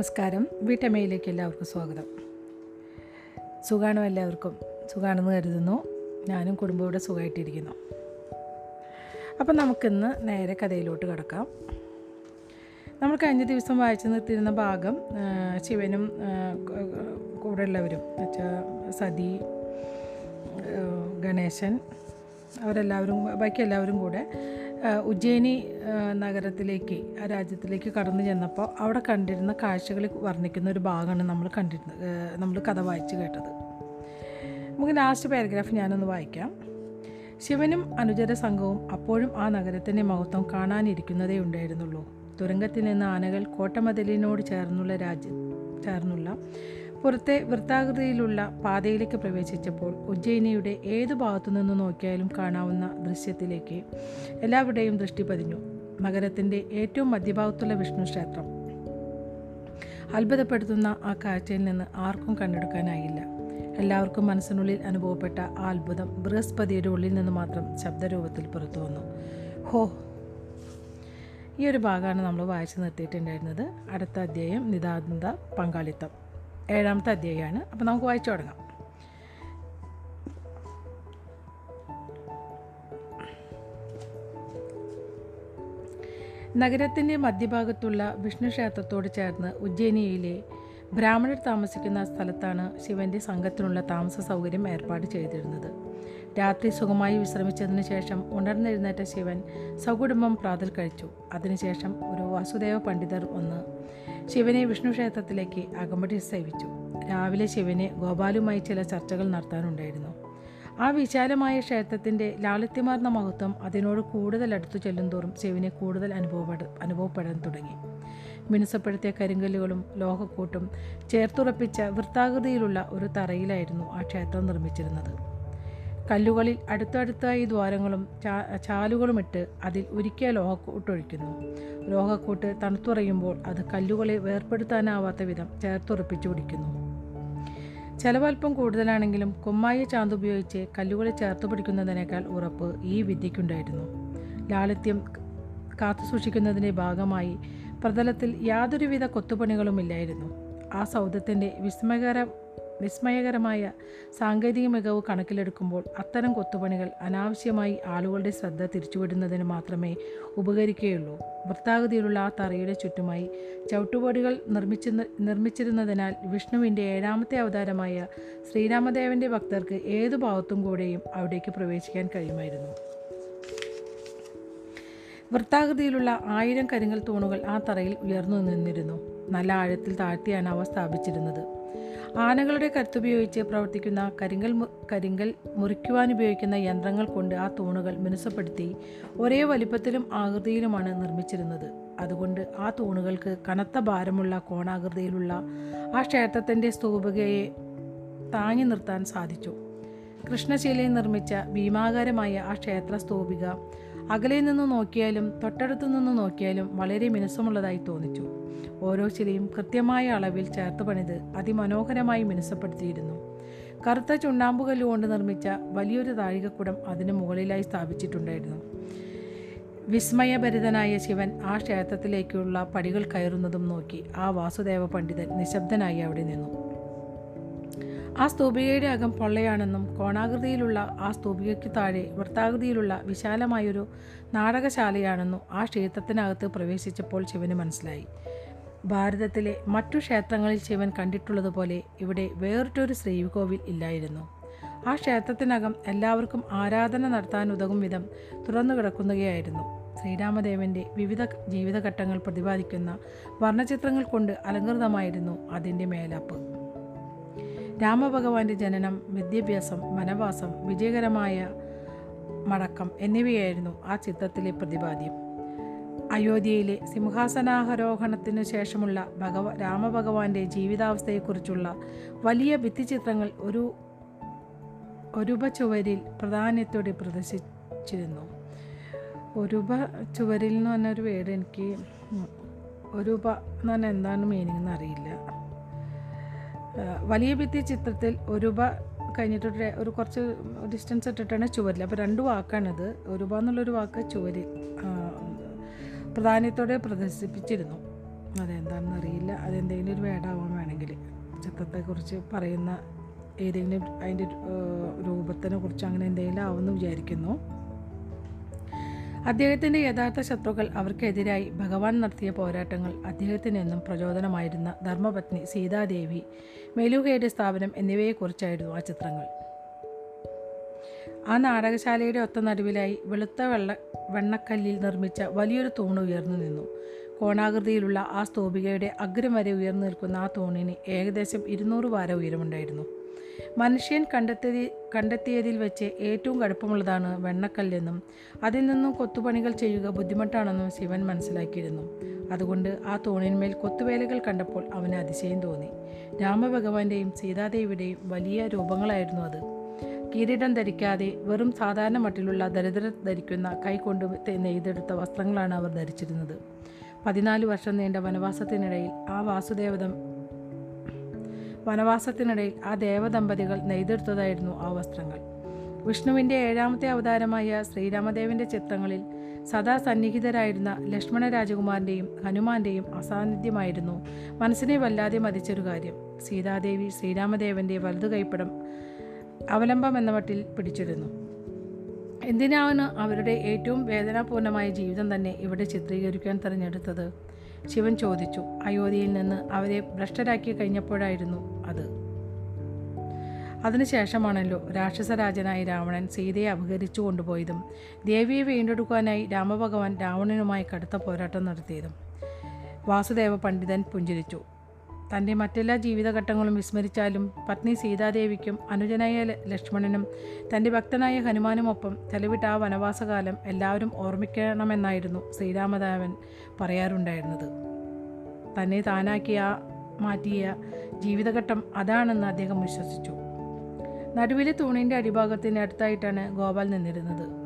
നമസ്കാരം. വീട്ടമ്മയിലേക്ക് എല്ലാവർക്കും സ്വാഗതം. സുഖാണോ എല്ലാവർക്കും? സുഖാണെന്ന് കരുതുന്നു. ഞാനും കുടുംബം ഇവിടെ സുഖമായിട്ടിരിക്കുന്നു. അപ്പം നമുക്കിന്ന് നേരെ കഥയിലോട്ട് കിടക്കാം. നമ്മൾ കഴിഞ്ഞ ദിവസം വായിച്ചു നിർത്തിയിരുന്ന ഭാഗം ശിവനും കൂടെയുള്ളവരും എന്നുവെച്ചാൽ സതി ഗണേശൻ അവരെല്ലാവരും ബാക്കി എല്ലാവരും കൂടെ ഉജ്ജയിനി നഗരത്തിലേക്ക് ആ രാജ്യത്തിലേക്ക് കടന്നു ചെന്നപ്പോൾ അവിടെ കണ്ടിരുന്ന കാഴ്ചകൾ വർണിക്കുന്ന ഒരു ഭാഗമാണ് നമ്മൾ കണ്ടിരുന്നത് നമ്മൾ കഥ വായിച്ചു കേട്ടത്. നമുക്ക് ലാസ്റ്റ് പാരഗ്രാഫ് ഞാനൊന്ന് വായിക്കാം. ശിവനും അനുചര സംഘവും അപ്പോഴും ആ നഗരത്തിന്റെ മഹത്വം കാണാനിരിക്കുന്നതേ ഉണ്ടായിരുന്നുള്ളൂ. തുരങ്കത്തിൽ നിന്ന് ആനകൾ കോട്ടമതിലിനോട് ചേർന്നുള്ള രാജ്യം ചേർന്നുള്ള പുറത്തെ വൃത്താകൃതിയിലുള്ള പാതയിലേക്ക് പ്രവേശിച്ചപ്പോൾ ഉജ്ജയിനിയുടെ ഏതു ഭാഗത്തുനിന്ന് നോക്കിയാലും കാണാവുന്ന ദൃശ്യത്തിലേക്ക് എല്ലാവരുടെയും ദൃഷ്ടി പതിഞ്ഞു. മകരത്തിന്റെ ഏറ്റവും മധ്യഭാഗത്തുള്ള വിഷ്ണു ക്ഷേത്രം. അത്ഭുതപ്പെടുത്തുന്ന ആ കാഴ്ചയിൽ നിന്ന് ആർക്കും കണ്ടെടുക്കാനായില്ല. എല്ലാവർക്കും മനസ്സിനുള്ളിൽ അനുഭവപ്പെട്ട ആ അത്ഭുതം ബൃഹസ്പതിയുടെ ഉള്ളിൽ നിന്ന് മാത്രം ശബ്ദരൂപത്തിൽ പുറത്തു വന്നു. ഹോ. ഈ ഒരു ഭാഗമാണ് നമ്മൾ വായിച്ചു നിർത്തിയിട്ടുണ്ടായിരുന്നത്. അടുത്ത അധ്യായം നിതാന്ത പങ്കാളിത്തം ഏഴാമത്തെ അധ്യായമാണ്. അപ്പോൾ നമുക്ക് വായിച്ചു തുടങ്ങാം. നഗരത്തിന്റെ മധ്യഭാഗത്തുള്ള വിഷ്ണു ക്ഷേത്രത്തോട് ചേർന്ന് ഉജ്ജയിനിയിലെ ബ്രാഹ്മണർ താമസിക്കുന്ന സ്ഥലത്താണ് ശിവന്റെ സംഘത്തിനുള്ള താമസ സൗകര്യം ഏർപ്പാട് ചെയ്തിരുന്നത്. രാത്രി സുഖമായി വിശ്രമിച്ചതിന് ശേഷം ഉണർന്നെഴുന്നേറ്റ ശിവൻ സകുടുംബം പ്രാതൽ കഴിച്ചു. അതിനുശേഷം ഒരു വാസുദേവ പണ്ഡിതർ വന്ന് ശിവനെ വിഷ്ണു ക്ഷേത്രത്തിലേക്ക് അകമ്പടി സേവിച്ചു. രാവിലെ ശിവനെ ഗോപാലുമായി ചില ചർച്ചകൾ നടത്താനുണ്ടായിരുന്നു. ആ വിശാലമായ ക്ഷേത്രത്തിന്റെ ലാളിത്യമാർന്ന മഹത്വം അതിനോട് കൂടുതൽ അടുത്തു ചെല്ലുന്തോറും ശിവനെ കൂടുതൽ അനുഭവപ്പെട അനുഭവപ്പെടാൻ തുടങ്ങി. മിനുസപ്പെടുത്തിയ കരിങ്കല്ലുകളും ലോഹക്കൂട്ടും ചേർത്തുറപ്പിച്ച വൃത്താകൃതിയിലുള്ള ഒരു തറയിലായിരുന്നു ആ ക്ഷേത്രം നിർമ്മിച്ചിരുന്നത്. കല്ലുകളിൽ അടുത്തടുത്തായി ദ്വാരങ്ങളും ചാ ചാലുകളുമിട്ട് അതിൽ ഉരുക്കിയ ലോഹക്കൂട്ടൊഴിക്കുന്നു ലോഹക്കൂട്ട് തണുത്തുറയുമ്പോൾ അത് കല്ലുകളെ വേർപ്പെടുത്താനാവാത്ത വിധം ചേർത്തുറപ്പിച്ചു പിടിക്കുന്നു. ചെലവൽപ്പം കൂടുതലാണെങ്കിലും കുമ്മായ ചാന്ത് ഉപയോഗിച്ച് കല്ലുകളെ ചേർത്ത് പിടിക്കുന്നതിനേക്കാൾ ഉറപ്പ് ഈ വിദ്യയ്ക്കുണ്ടായിരുന്നു. ലാളിത്യം കാത്തു സൂക്ഷിക്കുന്നതിന്റെ ഭാഗമായി പ്രതലത്തിൽ യാതൊരുവിധ കൊത്തുപണികളുമില്ലായിരുന്നു. ആ സൗധത്തിന്റെ വിസ്മയകര വിസ്മയകരമായ സാങ്കേതിക മികവ് കണക്കിലെടുക്കുമ്പോൾ അത്തരം കൊത്തുപണികൾ അനാവശ്യമായി ആളുകളുടെ ശ്രദ്ധ തിരിച്ചുവിടുന്നതിന് മാത്രമേ ഉപകരിക്കുകയുള്ളൂ. വൃത്താകൃതിയിലുള്ള ആ തറയുടെ ചുറ്റുമായി ചവിട്ടുപടികൾ നിർമ്മിച്ചിരുന്ന നിർമ്മിച്ചിരുന്നതിനാൽ വിഷ്ണുവിന്റെ ഏഴാമത്തെ അവതാരമായ ശ്രീരാമദേവന്റെ ഭക്തർക്ക് ഏതു ഭാഗത്തും കൂടെയും അവിടേക്ക് പ്രവേശിക്കാൻ കഴിയുമായിരുന്നു. വൃത്താകൃതിയിലുള്ള ആയിരം കരിങ്ങൽ തൂണുകൾ ആ തറയിൽ ഉയർന്നു നിന്നിരുന്നു. നല്ല ആഴത്തിൽ താഴ്ത്തിയാണ് അവ സ്ഥാപിച്ചിരുന്നത്. ആനകളുടെ കരുത്തുപയോഗിച്ച് പ്രവർത്തിക്കുന്ന കരിങ്കൽ കരിങ്കൽ മുറിക്കുവാൻ ഉപയോഗിക്കുന്ന യന്ത്രങ്ങൾ കൊണ്ട് ആ തൂണുകൾ മിനുസപ്പെടുത്തി ഒരേ വലിപ്പത്തിലും ആകൃതിയിലുമാണ് നിർമ്മിച്ചിരുന്നത്. അതുകൊണ്ട് ആ തൂണുകൾക്ക് കനത്ത ഭാരമുള്ള കോണാകൃതിയിലുള്ള ആ ക്ഷേത്രത്തിന്റെ സ്തൂപികയെ താങ്ങി നിർത്താൻ സാധിച്ചു. കൃഷ്ണശീലയിൽ നിർമ്മിച്ച ഭീമാകാരമായ ആ ക്ഷേത്ര സ്തൂപിക അകലെ നിന്ന് നോക്കിയാലും തൊട്ടടുത്തു നിന്ന് നോക്കിയാലും വളരെ മിനുസമുള്ളതായി തോന്നിച്ചു. ഓരോ ശിലയും കൃത്യമായ അളവിൽ ചേർത്ത് പണിത് അതിമനോഹരമായി മിനുസപ്പെടുത്തിയിരുന്നു. കറുത്ത ചുണ്ണാമ്പുകല്ലുകൊണ്ട് നിർമ്മിച്ച വലിയൊരു താഴികക്കുടം അതിന് മുകളിലായി സ്ഥാപിച്ചിട്ടുണ്ടായിരുന്നു. വിസ്മയഭരിതനായ ശിവൻ ആ ക്ഷേത്രത്തിലേക്കുള്ള പടികൾ കയറുന്നതും നോക്കി ആ വാസുദേവ പണ്ഡിതൻ നിശബ്ദനായി അവിടെ നിന്നു. ആ സ്തൂപികയുടെ അകം പൊള്ളയാണെന്നും കോണാകൃതിയിലുള്ള ആ സ്തൂപികയ്ക്ക് താഴെ വൃത്താകൃതിയിലുള്ള വിശാലമായൊരു നാടകശാലയാണെന്നും ആ ക്ഷേത്രത്തിനകത്ത് പ്രവേശിച്ചപ്പോൾ ശിവന് മനസ്സിലായി. ഭാരതത്തിലെ മറ്റു ക്ഷേത്രങ്ങളിൽ ശിവൻ കണ്ടിട്ടുള്ളതുപോലെ ഇവിടെ വേറിട്ടൊരു ശ്രീകോവിൽ ഇല്ലായിരുന്നു. ആ ക്ഷേത്രത്തിനകം എല്ലാവർക്കും ആരാധന നടത്താൻ ഉതകും വിധം തുറന്നു കിടക്കുന്നതായിരുന്നു ശ്രീരാമദേവന്റെ വിവിധ ജീവിതഘട്ടങ്ങൾ പ്രതിപാദിക്കുന്ന വർണചിത്രങ്ങൾ കൊണ്ട് അലങ്കൃതമായിരുന്നു അതിന്റെ മേലാപ്പ്. രാമഭഗവാന്റെ ജനനം വിദ്യാഭ്യാസം വനവാസം വിജയകരമായ മടക്കം എന്നിവയായിരുന്നു ആ ചിത്രത്തിലെ പ്രതിപാദ്യം. അയോധ്യയിലെ സിംഹാസനാഹരോഹണത്തിനു ശേഷമുള്ള ഭഗവ രാമഭഗവാന്റെ ജീവിതാവസ്ഥയെക്കുറിച്ചുള്ള വലിയ ഭിത്തിച്ചിത്രങ്ങൾ ഒരു ഒരുപ ചുവരിൽ പ്രാധാന്യത്തോടെ പ്രദർശിച്ചിരുന്നു. ഒരുപ ചുവരിൽ എന്ന് പറഞ്ഞൊരു വേർഡ് എനിക്ക് ഒരുപ എന്ന് പറഞ്ഞാൽ എന്താണ് മീനിങ് എന്നറിയില്ല വലിയ ഭിത്തി ചിത്രത്തിൽ ഒരു രൂപ കഴിഞ്ഞിട്ട് ഒരു കുറച്ച് ഡിസ്റ്റൻസ് ഇട്ടിട്ടാണ് ചുവരിൽ അപ്പോൾ രണ്ട് വാക്കാണിത്. ഒരു രൂപ എന്നുള്ളൊരു വാക്ക് ചുവരിൽ പ്രധാന്യത്തോടെ പ്രദർശിപ്പിച്ചിരുന്നു. അതെന്താണെന്ന് അറിയില്ല. അതെന്തെങ്കിലും ഒരു വേടാവാൻ വേണമെങ്കിൽ ചിത്രത്തെക്കുറിച്ച് പറയുന്ന ഏതെങ്കിലും അതിന്റെ രൂപത്തിനെ കുറിച്ച് അങ്ങനെ എന്തെങ്കിലും ആവുമെന്ന് വിചാരിക്കുന്നു. അദ്ദേഹത്തിന്റെ യഥാർത്ഥ ശത്രുക്കൾ അവർക്കെതിരായി ഭഗവാൻ നടത്തിയ പോരാട്ടങ്ങൾ അദ്ദേഹത്തിനെന്നും പ്രചോദനമായിരുന്ന ധർമ്മപത്നി സീതാദേവി മെലുകയുടെ സ്ഥാപനം എന്നിവയെക്കുറിച്ചായിരുന്നു ആ ചിത്രങ്ങൾ. ആ നാടകശാലയുടെ ഒത്ത നടുവിലായി വെളുത്ത വെള്ള വെണ്ണക്കല്ലിൽ നിർമ്മിച്ച വലിയൊരു തൂണ് ഉയർന്നു നിന്നു. കോണാകൃതിയിലുള്ള ആ സ്തൂപികയുടെ അഗ്രം വരെ ഉയർന്നു നിൽക്കുന്ന ആ തൂണിന് ഏകദേശം ഇരുന്നൂറ് വാര ഉയരമുണ്ടായിരുന്നു. മനുഷ്യൻ കണ്ടെത്തിയ കണ്ടെത്തിയതിൽ വെച്ച് ഏറ്റവും കടുപ്പമുള്ളതാണ് വെണ്ണക്കല്ലെന്നും അതിൽ നിന്നും കൊത്തുപണികൾ ചെയ്യുക ബുദ്ധിമുട്ടാണെന്നും ശിവൻ മനസ്സിലാക്കിയിരുന്നു. അതുകൊണ്ട് ആ തൂണിന്മേൽ കൊത്തുവേലകൾ കണ്ടപ്പോൾ അവന് അതിശയം തോന്നി. രാമഭഗവാന്റെയും സീതാദേവിയുടെയും വലിയ രൂപങ്ങളായിരുന്നു അത്. കിരീടം ധരിക്കാതെ വെറും സാധാരണ മട്ടിലുള്ള ദരിദ്രർ ധരിക്കുന്ന കൈകൊണ്ട് നെയ്തെടുത്ത വസ്ത്രങ്ങളാണ് അവർ ധരിച്ചിരുന്നത്. പതിനാല് വർഷം നീണ്ട വനവാസത്തിനിടയിൽ ആ വാസുദേവതം വനവാസത്തിനിടയിൽ ആ ദേവദമ്പതികൾ നെയ്തെടുത്തതായിരുന്നു ആ വസ്ത്രങ്ങൾ. വിഷ്ണുവിന്റെ ഏഴാമത്തെ അവതാരമായ ശ്രീരാമദേവന്റെ ചിത്രങ്ങളിൽ സദാ സന്നിഹിതരായിരുന്ന ലക്ഷ്മണ രാജകുമാരന്റെയും ഹനുമാന്റെയും അസാന്നിധ്യമായിരുന്നു മനസ്സിനെ വല്ലാതെ മതിച്ചൊരു കാര്യം. സീതാദേവി ശ്രീരാമദേവന്റെ വലതു കൈപ്പടം അവലംബം എന്ന മട്ടിൽ പിടിച്ചിരുന്നു. എന്തിനാണ് അവരുടെ ഏറ്റവും വേദനാപൂർണമായ ജീവിതം തന്നെ ഇവിടെ ചിത്രീകരിക്കാൻ തിരഞ്ഞെടുത്തത്? ശിവൻ ചോദിച്ചു അയോധ്യയിൽ നിന്ന് അവരെ ഭ്രഷ്ടരാക്കി കഴിഞ്ഞപ്പോഴായിരുന്നു അത്. അതിനുശേഷമാണല്ലോ രാക്ഷസരാജനായ രാവണൻ സീതയെ അപഹരിച്ചു കൊണ്ടുപോയതും ദേവിയെ വീണ്ടെടുക്കാനായി രാമഭഗവാൻ രാവണനുമായി കടുത്ത പോരാട്ടം നടത്തിയതും. വാസുദേവ പണ്ഡിതൻ പുഞ്ചിരിച്ചു തന്റെ മറ്റെല്ലാ ജീവിതഘട്ടങ്ങളും വിസ്മരിച്ചാലും പത്നി സീതാദേവിക്കും അനുജനായ ലക്ഷ്മണനും തന്റെ ഭക്തനായ ഹനുമാനുമൊപ്പം ചെലവിട്ട ആ വനവാസകാലം എല്ലാവരും ഓർമ്മിക്കണമെന്നായിരുന്നു ശ്രീരാമദേവൻ പറയാറുണ്ടായിരുന്നത്. തന്നെ താനാക്കിയ മാറ്റിയ ജീവിതഘട്ടം അതാണെന്ന് അദ്ദേഹം വിശ്വസിച്ചു. നടുവിലെ തൂണിന്റെ അടിഭാഗത്തിന് അടുത്തായിട്ടാണ് ഗോപാൽ നിന്നിരുന്നത്.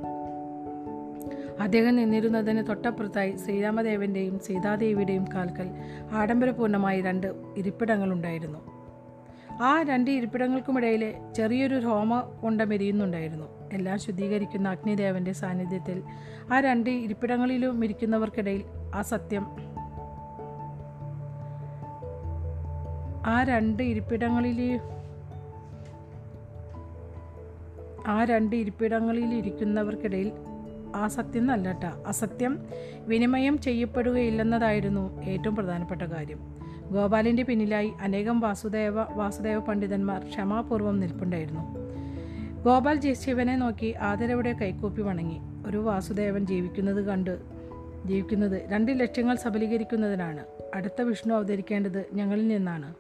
അദ്ദേഹം നിന്നിരുന്നതിന് തൊട്ടപ്പുറത്തായി ശ്രീരാമദേവന്റെയും സീതാദേവിയുടെയും കാൽക്കൽ ആഡംബരപൂർണമായി രണ്ട് ഇരിപ്പിടങ്ങളുണ്ടായിരുന്നു. ആ രണ്ട് ഇരിപ്പിടങ്ങൾക്കുമിടയിൽ ചെറിയൊരു ഹോമ കൊണ്ടമെരിയുന്നുണ്ടായിരുന്നു എല്ലാം ശുദ്ധീകരിക്കുന്ന അഗ്നിദേവന്റെ സാന്നിധ്യത്തിൽ ആ രണ്ട് ഇരിപ്പിടങ്ങളിലും ഇരിക്കുന്നവർക്കിടയിൽ ആ സത്യം ആ രണ്ട് ഇരിപ്പിടങ്ങളിൽ ആ രണ്ട് ഇരിപ്പിടങ്ങളിൽ ഇരിക്കുന്നവർക്കിടയിൽ ആ സത്യം നല്ലട്ട അസത്യം വിനിമയം ചെയ്യപ്പെടുകയില്ലെന്നതായിരുന്നു ഏറ്റവും പ്രധാനപ്പെട്ട കാര്യം. ഗോപാലിന്റെ പിന്നിലായി അനേകം വാസുദേവ വാസുദേവ പണ്ഡിതന്മാർ ക്ഷമാപൂർവം നിൽപ്പുണ്ടായിരുന്നു. ഗോപാൽ ജയശിവനെ നോക്കി ആദരവിടെ കൈക്കൂപ്പി വണങ്ങി. ഒരു വാസുദേവൻ ജീവിക്കുന്നത് കണ്ട് ജീവിക്കുന്നത് രണ്ട് ലക്ഷ്യങ്ങൾ സബലീകരിക്കുന്നതിനാണ്. അടുത്ത വിഷ്ണു അവതരിക്കേണ്ടത് ഞങ്ങളിൽ നിന്നാണ്.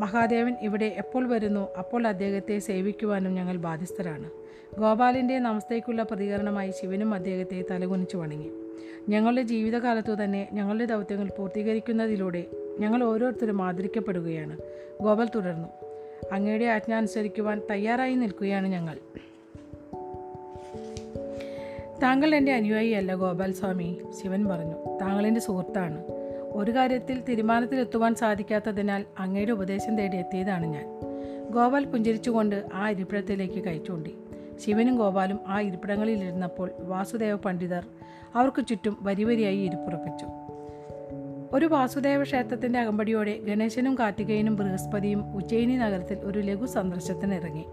മഹാദേവൻ ഇവിടെ എപ്പോൾ വരുന്നു അപ്പോൾ അദ്ദേഹത്തെ സേവിക്കുവാനും ഞങ്ങൾ ബാധ്യസ്ഥരാണ്. ഗോപാലിന്റെ നമസ്തേക്കുള്ള പ്രതികരണമായി ശിവനും അദ്ദേഹത്തെ തലകുനിച്ചു വണങ്ങി. ഞങ്ങളുടെ ജീവിതകാലത്തു തന്നെ ഞങ്ങളുടെ ദൗത്യങ്ങൾ പൂർത്തീകരിക്കുന്നതിലൂടെ ഞങ്ങൾ ഓരോരുത്തരും ആദരിക്കപ്പെടുകയാണ്. ഗോപാൽ തുടർന്നു. അങ്ങയുടെ ആജ്ഞ അനുസരിക്കുവാൻ തയ്യാറായി നിൽക്കുകയാണ് ഞങ്ങൾ. താങ്കൾ എന്റെ അനുയായിയല്ല ഗോപാൽ സ്വാമി ശിവൻ പറഞ്ഞു. താങ്കൾ എന്റെ സുഹൃത്താണ്. ഒരു കാര്യത്തിൽ തീരുമാനത്തിലെത്തുവാൻ സാധിക്കാത്തതിനാൽ അങ്ങയുടെ ഉപദേശം തേടി എത്തിയതാണ് ഞാൻ. ഗോപാൽ പുഞ്ചിരിച്ചുകൊണ്ട് ആ ഇരിപ്പിടത്തിലേക്ക് കൈച്ചൂണ്ടി ശിവനും ഗോപാലും ആ ഇരിപ്പിടങ്ങളിലിരുന്നപ്പോൾ വാസുദേവ പണ്ഡിതർ അവർക്ക് ചുറ്റും വരിവരിയായി ഇരിപ്പുറപ്പിച്ചു. ഒരു വാസുദേവ ക്ഷേത്രത്തിന്റെ അകമ്പടിയോടെ ഗണേശനും കാർത്തികേയനും ബൃഹസ്പതിയും ഉജ്ജയിനി നഗരത്തിൽ ഒരു ലഘു സന്ദർശനത്തിനിറങ്ങി.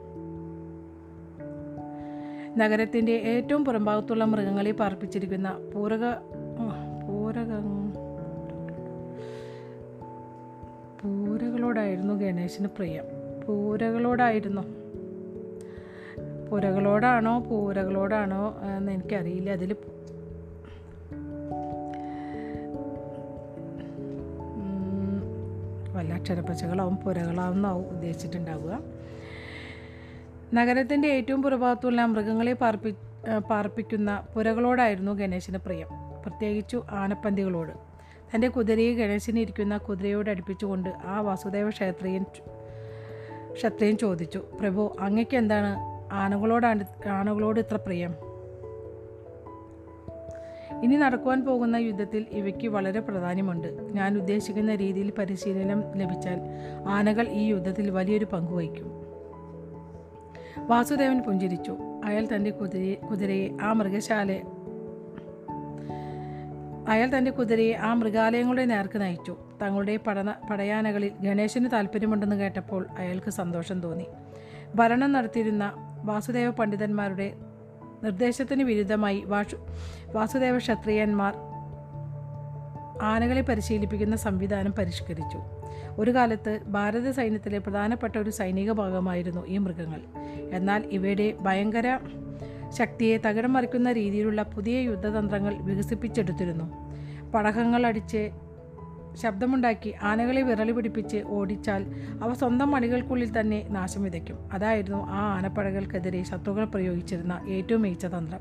നഗരത്തിന്റെ ഏറ്റവും പുറംഭാഗത്തുള്ള മൃഗങ്ങളെ പാർപ്പിച്ചിരിക്കുന്ന പൂരക പൂരക പൂരകളോടായിരുന്നു ഗണേശന് പ്രിയം. പൂരകളോടായിരുന്നു പുരകളോടാണോ പൂരകളോടാണോ എന്ന് എനിക്കറിയില്ല. അതിൽ വല്ല അക്ഷരപ്പച്ചകളാവും പുരകളാവും എന്നാവും ഉദ്ദേശിച്ചിട്ടുണ്ടാവുക. നഗരത്തിന്റെ ഏറ്റവും പുറഭാഗത്തുള്ള മൃഗങ്ങളെ പാർപ്പി പാർപ്പിക്കുന്ന പുരകളോടായിരുന്നു ഗണേശന് പ്രിയം. പ്രത്യേകിച്ചു ആനപ്പന്തികളോട്. തന്റെ കുതിരയെ ഗണേശന് ഇരിക്കുന്ന കുതിരയോട് അടുപ്പിച്ചുകൊണ്ട് ആ വാസുദേവ ക്ഷേത്രിയൻ ക്ഷത്രിയൻ ചോദിച്ചു പ്രഭു അങ്ങയ്ക്ക് എന്താണ് ആനകളോടാണ് ആണുകളോട് ഇത്ര പ്രിയം. ഇനി നടക്കുവാൻ പോകുന്ന യുദ്ധത്തിൽ ഇവയ്ക്ക് വളരെ പ്രാധാന്യമുണ്ട്. ഞാൻ ഉദ്ദേശിക്കുന്ന രീതിയിൽ പരിശീലനം ലഭിച്ചാൽ ആനകൾ ഈ യുദ്ധത്തിൽ വലിയൊരു പങ്ക് വഹിക്കും. വാസുദേവൻ പുഞ്ചിരിച്ചു. അയാൾ തന്റെ കുതിരയെ കുതിരയെ ആ മൃഗശാല അയാൾ തന്റെ കുതിരയെ ആ മൃഗാലയങ്ങളുടെ നേർക്ക് നയിച്ചു. തങ്ങളുടെ പഠന പടയാനകളിൽ ഗണേശന് താല്പര്യമുണ്ടെന്ന് കേട്ടപ്പോൾ അയാൾക്ക് സന്തോഷം തോന്നി. ഭരണം നടത്തിയിരുന്ന വാസുദേവ പണ്ഡിതന്മാരുടെ നിർദ്ദേശത്തിന് വിരുദ്ധമായി വാഷു വാസുദേവ ക്ഷത്രിയന്മാർ ആനകളെ പരിശീലിപ്പിക്കുന്ന സംവിധാനം പരിഷ്കരിച്ചു. ഒരു കാലത്ത് ഭാരത സൈന്യത്തിലെ പ്രധാനപ്പെട്ട ഒരു സൈനിക ഭാഗമായിരുന്നു ഈ മൃഗങ്ങൾ. എന്നാൽ ഇവയുടെ ഭയങ്കര ശക്തിയെ തകിടം മറിക്കുന്ന രീതിയിലുള്ള പുതിയ യുദ്ധതന്ത്രങ്ങൾ വികസിപ്പിച്ചെടുത്തിരുന്നു. പടകങ്ങൾ അടിച്ച് ശബ്ദമുണ്ടാക്കി ആനകളെ വിരളി പിടിപ്പിച്ച് ഓടിച്ചാൽ അവ സ്വന്തം മണികൾക്കുള്ളിൽ തന്നെ നാശം വിതയ്ക്കും. അതായിരുന്നു ആ ആനപ്പടകൾക്കെതിരെ ശത്രുക്കൾ പ്രയോഗിച്ചിരുന്ന ഏറ്റവും മികച്ച തന്ത്രം.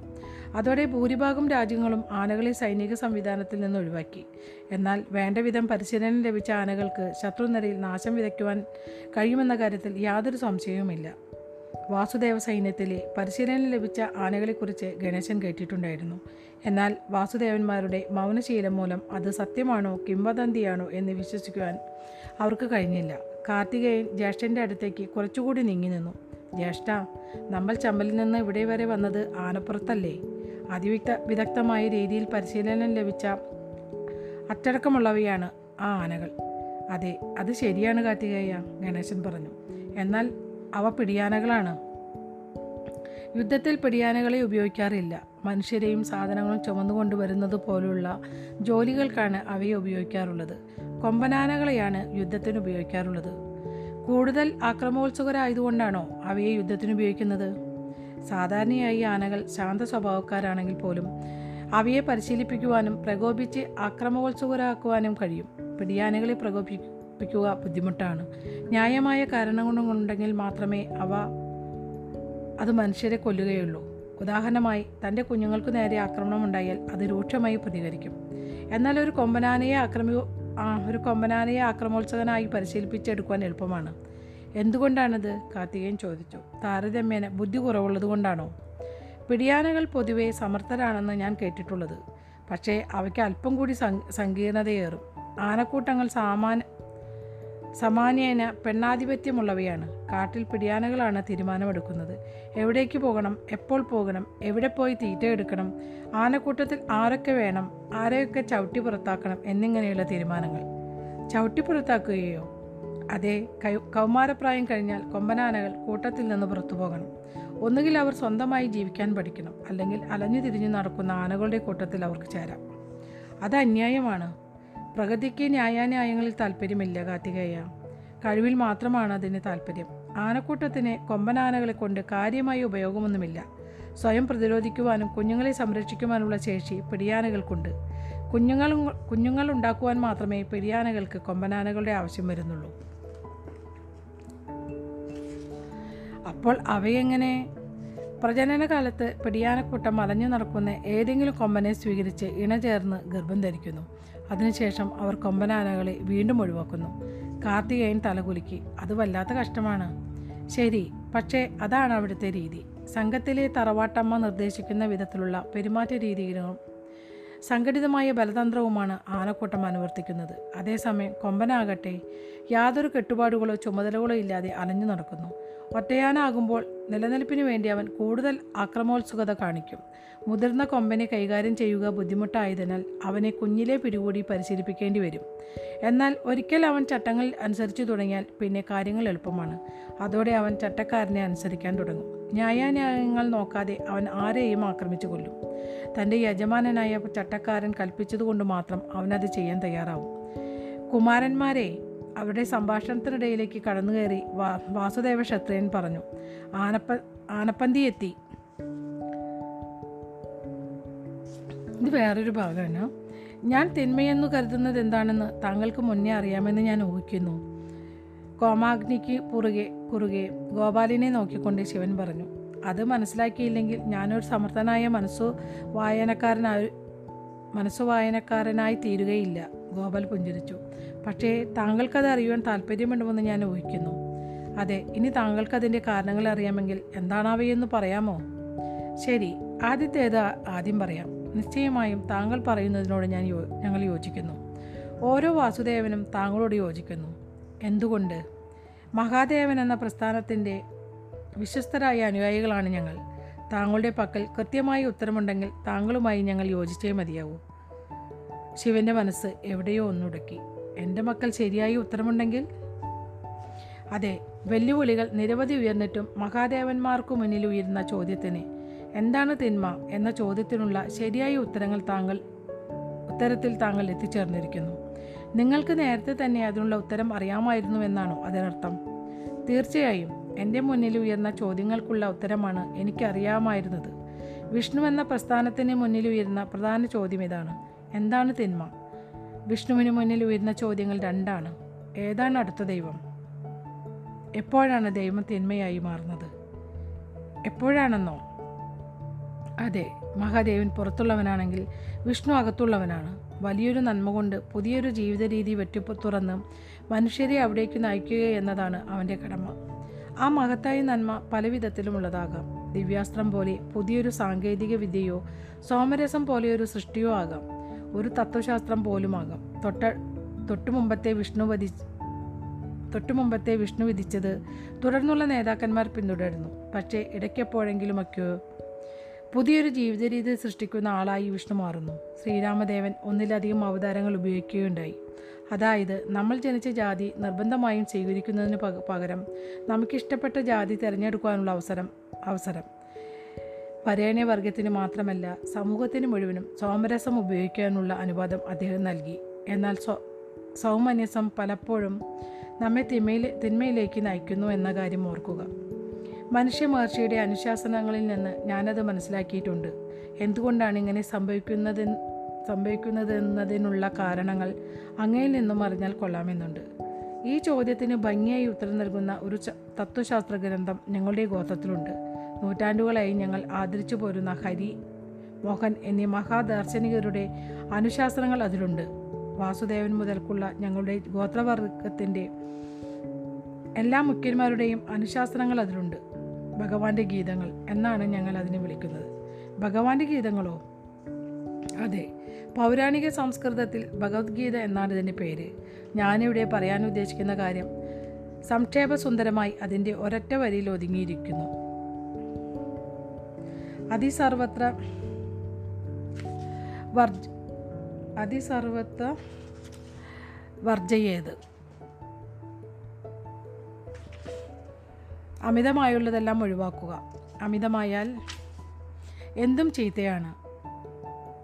അതോടെ ഭൂരിഭാഗം രാജ്യങ്ങളും ആനകളെ സൈനിക സംവിധാനത്തിൽ നിന്ന് ഒഴിവാക്കി. എന്നാൽ വേണ്ടവിധം പരിശീലനം ലഭിച്ച ആനകൾക്ക് ശത്രുനിരയിൽ നാശം വിതയ്ക്കുവാൻ കഴിയുമെന്ന കാര്യത്തിൽ യാതൊരു സംശയവുമില്ല. വാസുദേവ സൈന്യത്തിലെ പരിശീലനം ലഭിച്ച ആനകളെക്കുറിച്ച് ഗണേശൻ കേട്ടിട്ടുണ്ടായിരുന്നു. എന്നാൽ വാസുദേവന്മാരുടെ മൗനശീലം മൂലം അത് സത്യമാണോ കിംവദന്തിയാണോ എന്ന് വിശ്വസിക്കുവാൻ അവർക്ക് കഴിഞ്ഞില്ല. കാർത്തികേയൻ ജ്യേഷ്ഠന്റെ അടുത്തേക്ക് കുറച്ചുകൂടി നീങ്ങി നിന്നു. ജ്യേഷ്ഠ നമ്മൾ ചമ്പലിൽ നിന്ന് ഇവിടെ വരെ വന്നത് ആനപ്പുറത്തല്ലേ? അതിവിക്ത വിദഗ്ധമായ രീതിയിൽ പരിശീലനം ലഭിച്ച അച്ചടക്കമുള്ളവയാണ് ആ ആനകൾ. അതെ അത് ശരിയാണ് കാർത്തികേയ ഗണേശൻ പറഞ്ഞു. എന്നാൽ അവ പിടിയാനകളാണ്. യുദ്ധത്തിൽ പിടിയാനകളെ ഉപയോഗിക്കാറില്ല. മനുഷ്യരെയും സാധനങ്ങളും ചുമന്നുകൊണ്ട് വരുന്നത് പോലുള്ള ജോലികൾക്കാണ് അവയെ ഉപയോഗിക്കാറുള്ളത്. കൊമ്പനാനകളെയാണ് യുദ്ധത്തിന് ഉപയോഗിക്കാറുള്ളത്. കൂടുതൽ ആക്രമോത്സുകരായതുകൊണ്ടാണോ അവയെ യുദ്ധത്തിന് ഉപയോഗിക്കുന്നത്? സാധാരണയായി ആനകൾ ശാന്ത സ്വഭാവക്കാരാണെങ്കിൽ പോലും അവയെ പരിശീലിപ്പിക്കുവാനും പ്രകോപിച്ച് ആക്രമോത്സുകരാക്കുവാനും കഴിയും. പിടിയാനകളെ പ്രകോപിപ്പിക്കുക ബുദ്ധിമുട്ടാണ്. ന്യായമായ കാരണങ്ങളുണ്ടെങ്കിൽ മാത്രമേ അവ അത് മനുഷ്യരെ കൊല്ലുകയുള്ളൂ. ഉദാഹരണമായി തന്റെ കുഞ്ഞുങ്ങൾക്ക് നേരെ ആക്രമണം ഉണ്ടായാൽ അത് രൂക്ഷമായി പ്രതികരിക്കും. എന്നാൽ ഒരു കൊമ്പനാനയെ ആക്രമി ഒരു കൊമ്പനാനയെ ആക്രമോത്സകനായി പരിശീലിപ്പിച്ചെടുക്കുവാൻ എളുപ്പമാണ്. എന്തുകൊണ്ടാണിത്? കാർത്തികേയൻ ചോദിച്ചു. താരതമ്യേന ബുദ്ധി കുറവുള്ളത് കൊണ്ടാണോ? പിടിയാനകൾ പൊതുവെ സമർത്ഥരാണെന്ന് ഞാൻ കേട്ടിട്ടുള്ളത്. പക്ഷേ അവയ്ക്ക് അല്പം കൂടി സങ്ക് സങ്കീർണതയേറും. ആനക്കൂട്ടങ്ങൾ സാമാന്യ സമാന്യേന പെണ്ണാധിപത്യമുള്ളവയാണ്. കാട്ടിൽ പിടിയാനകളാണ് തീരുമാനമെടുക്കുന്നത്. എവിടേക്ക് പോകണം? എപ്പോൾ പോകണം? എവിടെ പോയി തീറ്റ എടുക്കണം? ആനക്കൂട്ടത്തിൽ ആരൊക്കെ വേണം? ആരെയൊക്കെ ചവിട്ടി പുറത്താക്കണം? എന്നിങ്ങനെയുള്ള തീരുമാനങ്ങൾ. ചവിട്ടി പുറത്താക്കുകയോ? അതെ കൗമാരപ്രായം കഴിഞ്ഞാൽ കൊമ്പനാനകൾ കൂട്ടത്തിൽ നിന്ന് പുറത്തു പോകണം. ഒന്നുകിൽ അവർ സ്വന്തമായി ജീവിക്കാൻ പഠിക്കണം. അല്ലെങ്കിൽ അലഞ്ഞു തിരിഞ്ഞു നടക്കുന്ന ആനകളുടെ കൂട്ടത്തിൽ അവർക്ക് ചേരാം. അത് അന്യായമാണ്. പ്രകൃതിക്ക് ന്യായാന്യായങ്ങളിൽ താല്പര്യമില്ല കാർത്തികേയ. കഴിവിൽ മാത്രമാണ് അതിന് താല്പര്യം. ആനക്കൂട്ടത്തിന് കൊമ്പനാനകളെ കൊണ്ട് കാര്യമായ ഉപയോഗമൊന്നുമില്ല. സ്വയം പ്രതിരോധിക്കുവാനും കുഞ്ഞുങ്ങളെ സംരക്ഷിക്കുവാനുള്ള ശേഷി പിടിയാനകൾക്കുണ്ട്. കുഞ്ഞുങ്ങൾ കുഞ്ഞുങ്ങൾ ഉണ്ടാക്കുവാൻ മാത്രമേ പിടിയാനകൾക്ക് കൊമ്പനാനകളുടെ ആവശ്യം വരുന്നുള്ളൂ. അപ്പോൾ അവയെങ്ങനെ? പ്രജനനകാലത്ത് പിടിയാനക്കൂട്ടം അലഞ്ഞു നടക്കുന്ന ഏതെങ്കിലും കൊമ്പനെ സ്വീകരിച്ച് ഇണചേർന്ന് ഗർഭം ധരിക്കുന്നു. അതിനുശേഷം അവർ കൊമ്പനാനകളെ വീണ്ടും ഒഴിവാക്കുന്നു. കാർത്തികേയൻ തലകുലുക്കി അത് വല്ലാത്ത കഷ്ടമാണ്. ശരി പക്ഷേ അതാണ് അവിടുത്തെ രീതി. സംഘത്തിലെ തറവാട്ടമ്മ നിർദ്ദേശിക്കുന്ന വിധത്തിലുള്ള പെരുമാറ്റ രീതികളും സംഘടിതമായ ബലതന്ത്രവുമാണ് ആനക്കൂട്ടം അനുവർത്തിക്കുന്നത്. അതേസമയം കൊമ്പനാകട്ടെ യാതൊരു കെട്ടുപാടുകളോ ചുമതലകളോ ഇല്ലാതെ അലഞ്ഞു നടക്കുന്നു. ഒറ്റയാനാകുമ്പോൾ നിലനിൽപ്പിന് വേണ്ടി അവൻ കൂടുതൽ ആക്രമോത്സുകത കാണിക്കും. മുതിർന്ന കൊമ്പനെ കൈകാര്യം ചെയ്യുക ബുദ്ധിമുട്ടായതിനാൽ അവനെ കുഞ്ഞിലെ പിടികൂടി പരിശീലിപ്പിക്കേണ്ടി വരും. എന്നാൽ ഒരിക്കൽ അവൻ ചട്ടങ്ങൾ അനുസരിച്ചു തുടങ്ങിയാൽ പിന്നെ കാര്യങ്ങൾ എളുപ്പമാണ്. അതോടെ അവൻ ചട്ടക്കാരനെ അനുസരിക്കാൻ തുടങ്ങും. ന്യായാന്യായങ്ങൾ നോക്കാതെ അവൻ ആരെയും ആക്രമിച്ചു കൊല്ലും. തന്റെ യജമാനനായ ചട്ടക്കാരൻ കൽപ്പിച്ചതുകൊണ്ട് മാത്രം അവനത് ചെയ്യാൻ തയ്യാറാവും. കുമാരന്മാരെ അവരുടെ സംഭാഷണത്തിനിടയിലേക്ക് കടന്നുകയറി വാ വാസുദേവ ക്ഷത്രിയൻ പറഞ്ഞു ആനപ്പ ആനപ്പന്തി എത്തി. ഇത് വേറൊരു ഭാഗമാണ്. ഞാൻ തിന്മയെന്നു കരുതുന്നത് എന്താണെന്ന് താങ്കൾക്ക് മുന്നേ അറിയാമെന്ന് ഞാൻ ഊഹിക്കുന്നു. കോമാഗ്നിക്ക് പുറകെ കുറുകെ ഗോപാലിനെ നോക്കിക്കൊണ്ട് ശിവൻ പറഞ്ഞു അത് മനസ്സിലാക്കിയില്ലെങ്കിൽ ഞാനൊരു സമർത്ഥനായ മനസ്സു വായനക്കാരനായി മനസ്സു വായനക്കാരനായി തീരുകയില്ല. ഗോപാൽ പുഞ്ചിരിച്ചു. പക്ഷേ താങ്കൾക്കത് അറിയുവാൻ താല്പര്യമുണ്ടെന്ന് ഞാൻ ഊഹിക്കുന്നു. അതെ ഇനി താങ്കൾക്കതിന്റെ കാരണങ്ങൾ അറിയാമെങ്കിൽ എന്താണാവയെന്ന് പറയാമോ? ശരി ആദ്യത്തേത് ആദ്യം പറയാം. നിശ്ചയമായും താങ്കൾ പറയുന്നതിനോട് ഞാൻ യോ ഞങ്ങൾ യോജിക്കുന്നു. ഓരോ വാസുദേവനും താങ്കളോട് യോജിക്കുന്നു. എന്തുകൊണ്ട്? മഹാദേവൻ എന്ന പ്രസ്ഥാനത്തിന്റെ വിശ്വസ്തരായ അനുയായികളാണ് ഞങ്ങൾ. താങ്കളുടെ പക്കൽ കൃത്യമായ ഉത്തരമുണ്ടെങ്കിൽ താങ്കളുമായി ഞങ്ങൾ യോജിച്ചേ മതിയാവൂ. ശിവന്റെ മനസ്സ് എവിടെയോ ഒന്നുടക്കി. എന്റെ മക്കൾ ശരിയായി ഉത്തരമുണ്ടെങ്കിൽ? അതെ വെല്ലുവിളികൾ നിരവധി ഉയർന്നിട്ടും മഹാദേവന്മാർക്കു മുന്നിൽ ഉയരുന്ന ചോദ്യത്തിന് എന്താണ് തിന്മ എന്ന ചോദ്യത്തിനുള്ള ശരിയായ ഉത്തരങ്ങൾ താങ്കൾ ഉത്തരത്തിൽ താങ്കൾ എത്തിച്ചേർന്നിരിക്കുന്നു. നിങ്ങൾക്ക് നേരത്തെ തന്നെ അതിനുള്ള ഉത്തരം അറിയാമായിരുന്നു എന്നാണോ അതിനർത്ഥം? തീർച്ചയായും എന്റെ മുന്നിൽ ഉയർന്ന ചോദ്യങ്ങൾക്കുള്ള ഉത്തരമാണ് എനിക്കറിയാമായിരുന്നത്. വിഷ്ണു എന്ന പ്രസ്ഥാനത്തിന് മുന്നിൽ ഉയരുന്ന പ്രധാന ചോദ്യം ഇതാണ്. എന്താണ് തിന്മ? വിഷ്ണുവിന് മുന്നിൽ ഉയരുന്ന ചോദ്യങ്ങൾ രണ്ടാണ്. ഏതാണ് അടുത്ത ദൈവം? എപ്പോഴാണ് ദൈവം തിന്മയായി മാറുന്നത്? എപ്പോഴാണെന്നോ? അതെ മഹാദേവൻ പുറത്തുള്ളവനാണെങ്കിൽ വിഷ്ണു അകത്തുള്ളവനാണ്. വലിയൊരു നന്മ കൊണ്ട് പുതിയൊരു ജീവിത രീതി വെട്ടിപ്പ് തുറന്ന് മനുഷ്യരെ അവിടേക്ക് നയിക്കുക എന്നതാണ് അവന്റെ കടമ. ആ മഹത്തായ നന്മ പല വിധത്തിലുമുള്ളതാകാം ദിവ്യാസ്ത്രം പോലെ പുതിയൊരു സാങ്കേതിക വിദ്യയോ സോമരസം പോലെയൊരു സൃഷ്ടിയോ ആകാം. ഒരു തത്വശാസ്ത്രം പോലുമാകാം. തൊട്ട തൊട്ടുമുമ്പത്തെ വിഷ്ണു വധി തൊട്ടുമുമ്പത്തെ വിഷ്ണു വിധിച്ചത് തുടർന്നുള്ള നേതാക്കന്മാർ പിന്തുടരുന്നു. പക്ഷേ ഇടയ്ക്കെപ്പോഴെങ്കിലുമൊക്കെയോ പുതിയൊരു ജീവിത രീതി സൃഷ്ടിക്കുന്ന ആളായി വിഷ്ണു മാറുന്നു. ശ്രീരാമദേവൻ ഒന്നിലധികം അവതാരങ്ങൾ ഉപയോഗിക്കുകയുണ്ടായി. അതായത് നമ്മൾ ജനിച്ച ജാതി നിർബന്ധമായും സ്വീകരിക്കുന്നതിന് പക- പകരം നമുക്കിഷ്ടപ്പെട്ട ജാതി തിരഞ്ഞെടുക്കാനുള്ള അവസരം അവസരം. വരേണ്യവർഗത്തിന് മാത്രമല്ല സമൂഹത്തിന് മുഴുവനും സോമരസം ഉപയോഗിക്കാനുള്ള അനുവാദം അദ്ദേഹം നൽകി. എന്നാൽ സ്വ സൗമന്യസം പലപ്പോഴും നമ്മെ തിന്മയിൽ തിന്മയിലേക്ക് നയിക്കുന്നു എന്ന കാര്യം ഓർക്കുക. മനുഷ്യ മഹർഷിയുടെ അനുശാസനങ്ങളിൽ നിന്ന് ഞാനത് മനസ്സിലാക്കിയിട്ടുണ്ട്. എന്തുകൊണ്ടാണ് ഇങ്ങനെ സംഭവിക്കുന്നത് എന്നതിനുള്ള കാരണങ്ങൾ അങ്ങയിൽ നിന്നും അറിഞ്ഞാൽ കൊള്ളാമെന്നുണ്ട്. ഈ ചോദ്യത്തിന് ഭംഗിയായി ഉത്തരം നൽകുന്ന ഒരു തത്വശാസ്ത്ര ഗ്രന്ഥം ഞങ്ങളുടെ ഗോത്രത്തിലുണ്ട്. നൂറ്റാണ്ടുകളായി ഞങ്ങൾ ആദരിച്ചു പോരുന്ന ഹരി മോഹൻ എന്നീ മഹാദാർശനികരുടെ അനുശാസനങ്ങൾ അതിലുണ്ട്. വാസുദേവൻ മുതൽക്കുള്ള ഞങ്ങളുടെ ഗോത്രവർഗത്തിന്റെ എല്ലാ മുഖ്യന്മാരുടെയും അനുശാസനങ്ങൾ അതിലുണ്ട്. ഭഗവാന്റെ ഗീതങ്ങൾ എന്നാണ് ഞങ്ങൾ അതിനെ വിളിക്കുന്നത്. ഭഗവാന്റെ ഗീതങ്ങളോ? അതെ പൗരാണിക സംസ്കൃതത്തിൽ ഭഗവത്ഗീത എന്നാണ് ഇതിന്റെ പേര്. ഞാനിവിടെ പറയാൻ ഉദ്ദേശിക്കുന്ന കാര്യം സംക്ഷേപസുന്ദരമായി അതിന്റെ ഒരൊറ്റ വരിയിൽ ഒതുങ്ങിയിരിക്കുന്നു. അതിസർവത്ര വർജ അതിസർവത്ര വർജയേത്. അമിതമായുള്ളതെല്ലാം ഒഴിവാക്കുക. അമിതമായാൽ എന്തും ചീത്തയാണ്.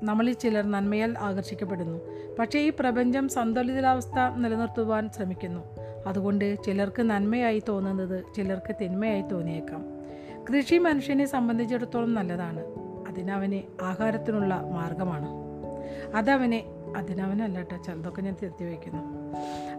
നമ്മളിൽ ചിലർ നന്മയാൽ ആകർഷിക്കപ്പെടുന്നു. പക്ഷേ ഈ പ്രപഞ്ചം സന്തുലിതാവസ്ഥ നിലനിർത്തുവാൻ ശ്രമിക്കുന്നു. അതുകൊണ്ട് ചിലർക്ക് നന്മയായി തോന്നുന്നത് ചിലർക്ക് തിന്മയായി തോന്നിയേക്കാം. കൃഷി മനുഷ്യനെ സംബന്ധിച്ചിടത്തോളം നല്ലതാണ്. അതിനവന് ആഹാരത്തിനുള്ള മാർഗമാണ്. അതവനെ അതിനവനല്ല കേട്ടോ ചിലതൊക്കെ ഞാൻ തിരുത്തി വയ്ക്കുന്നു.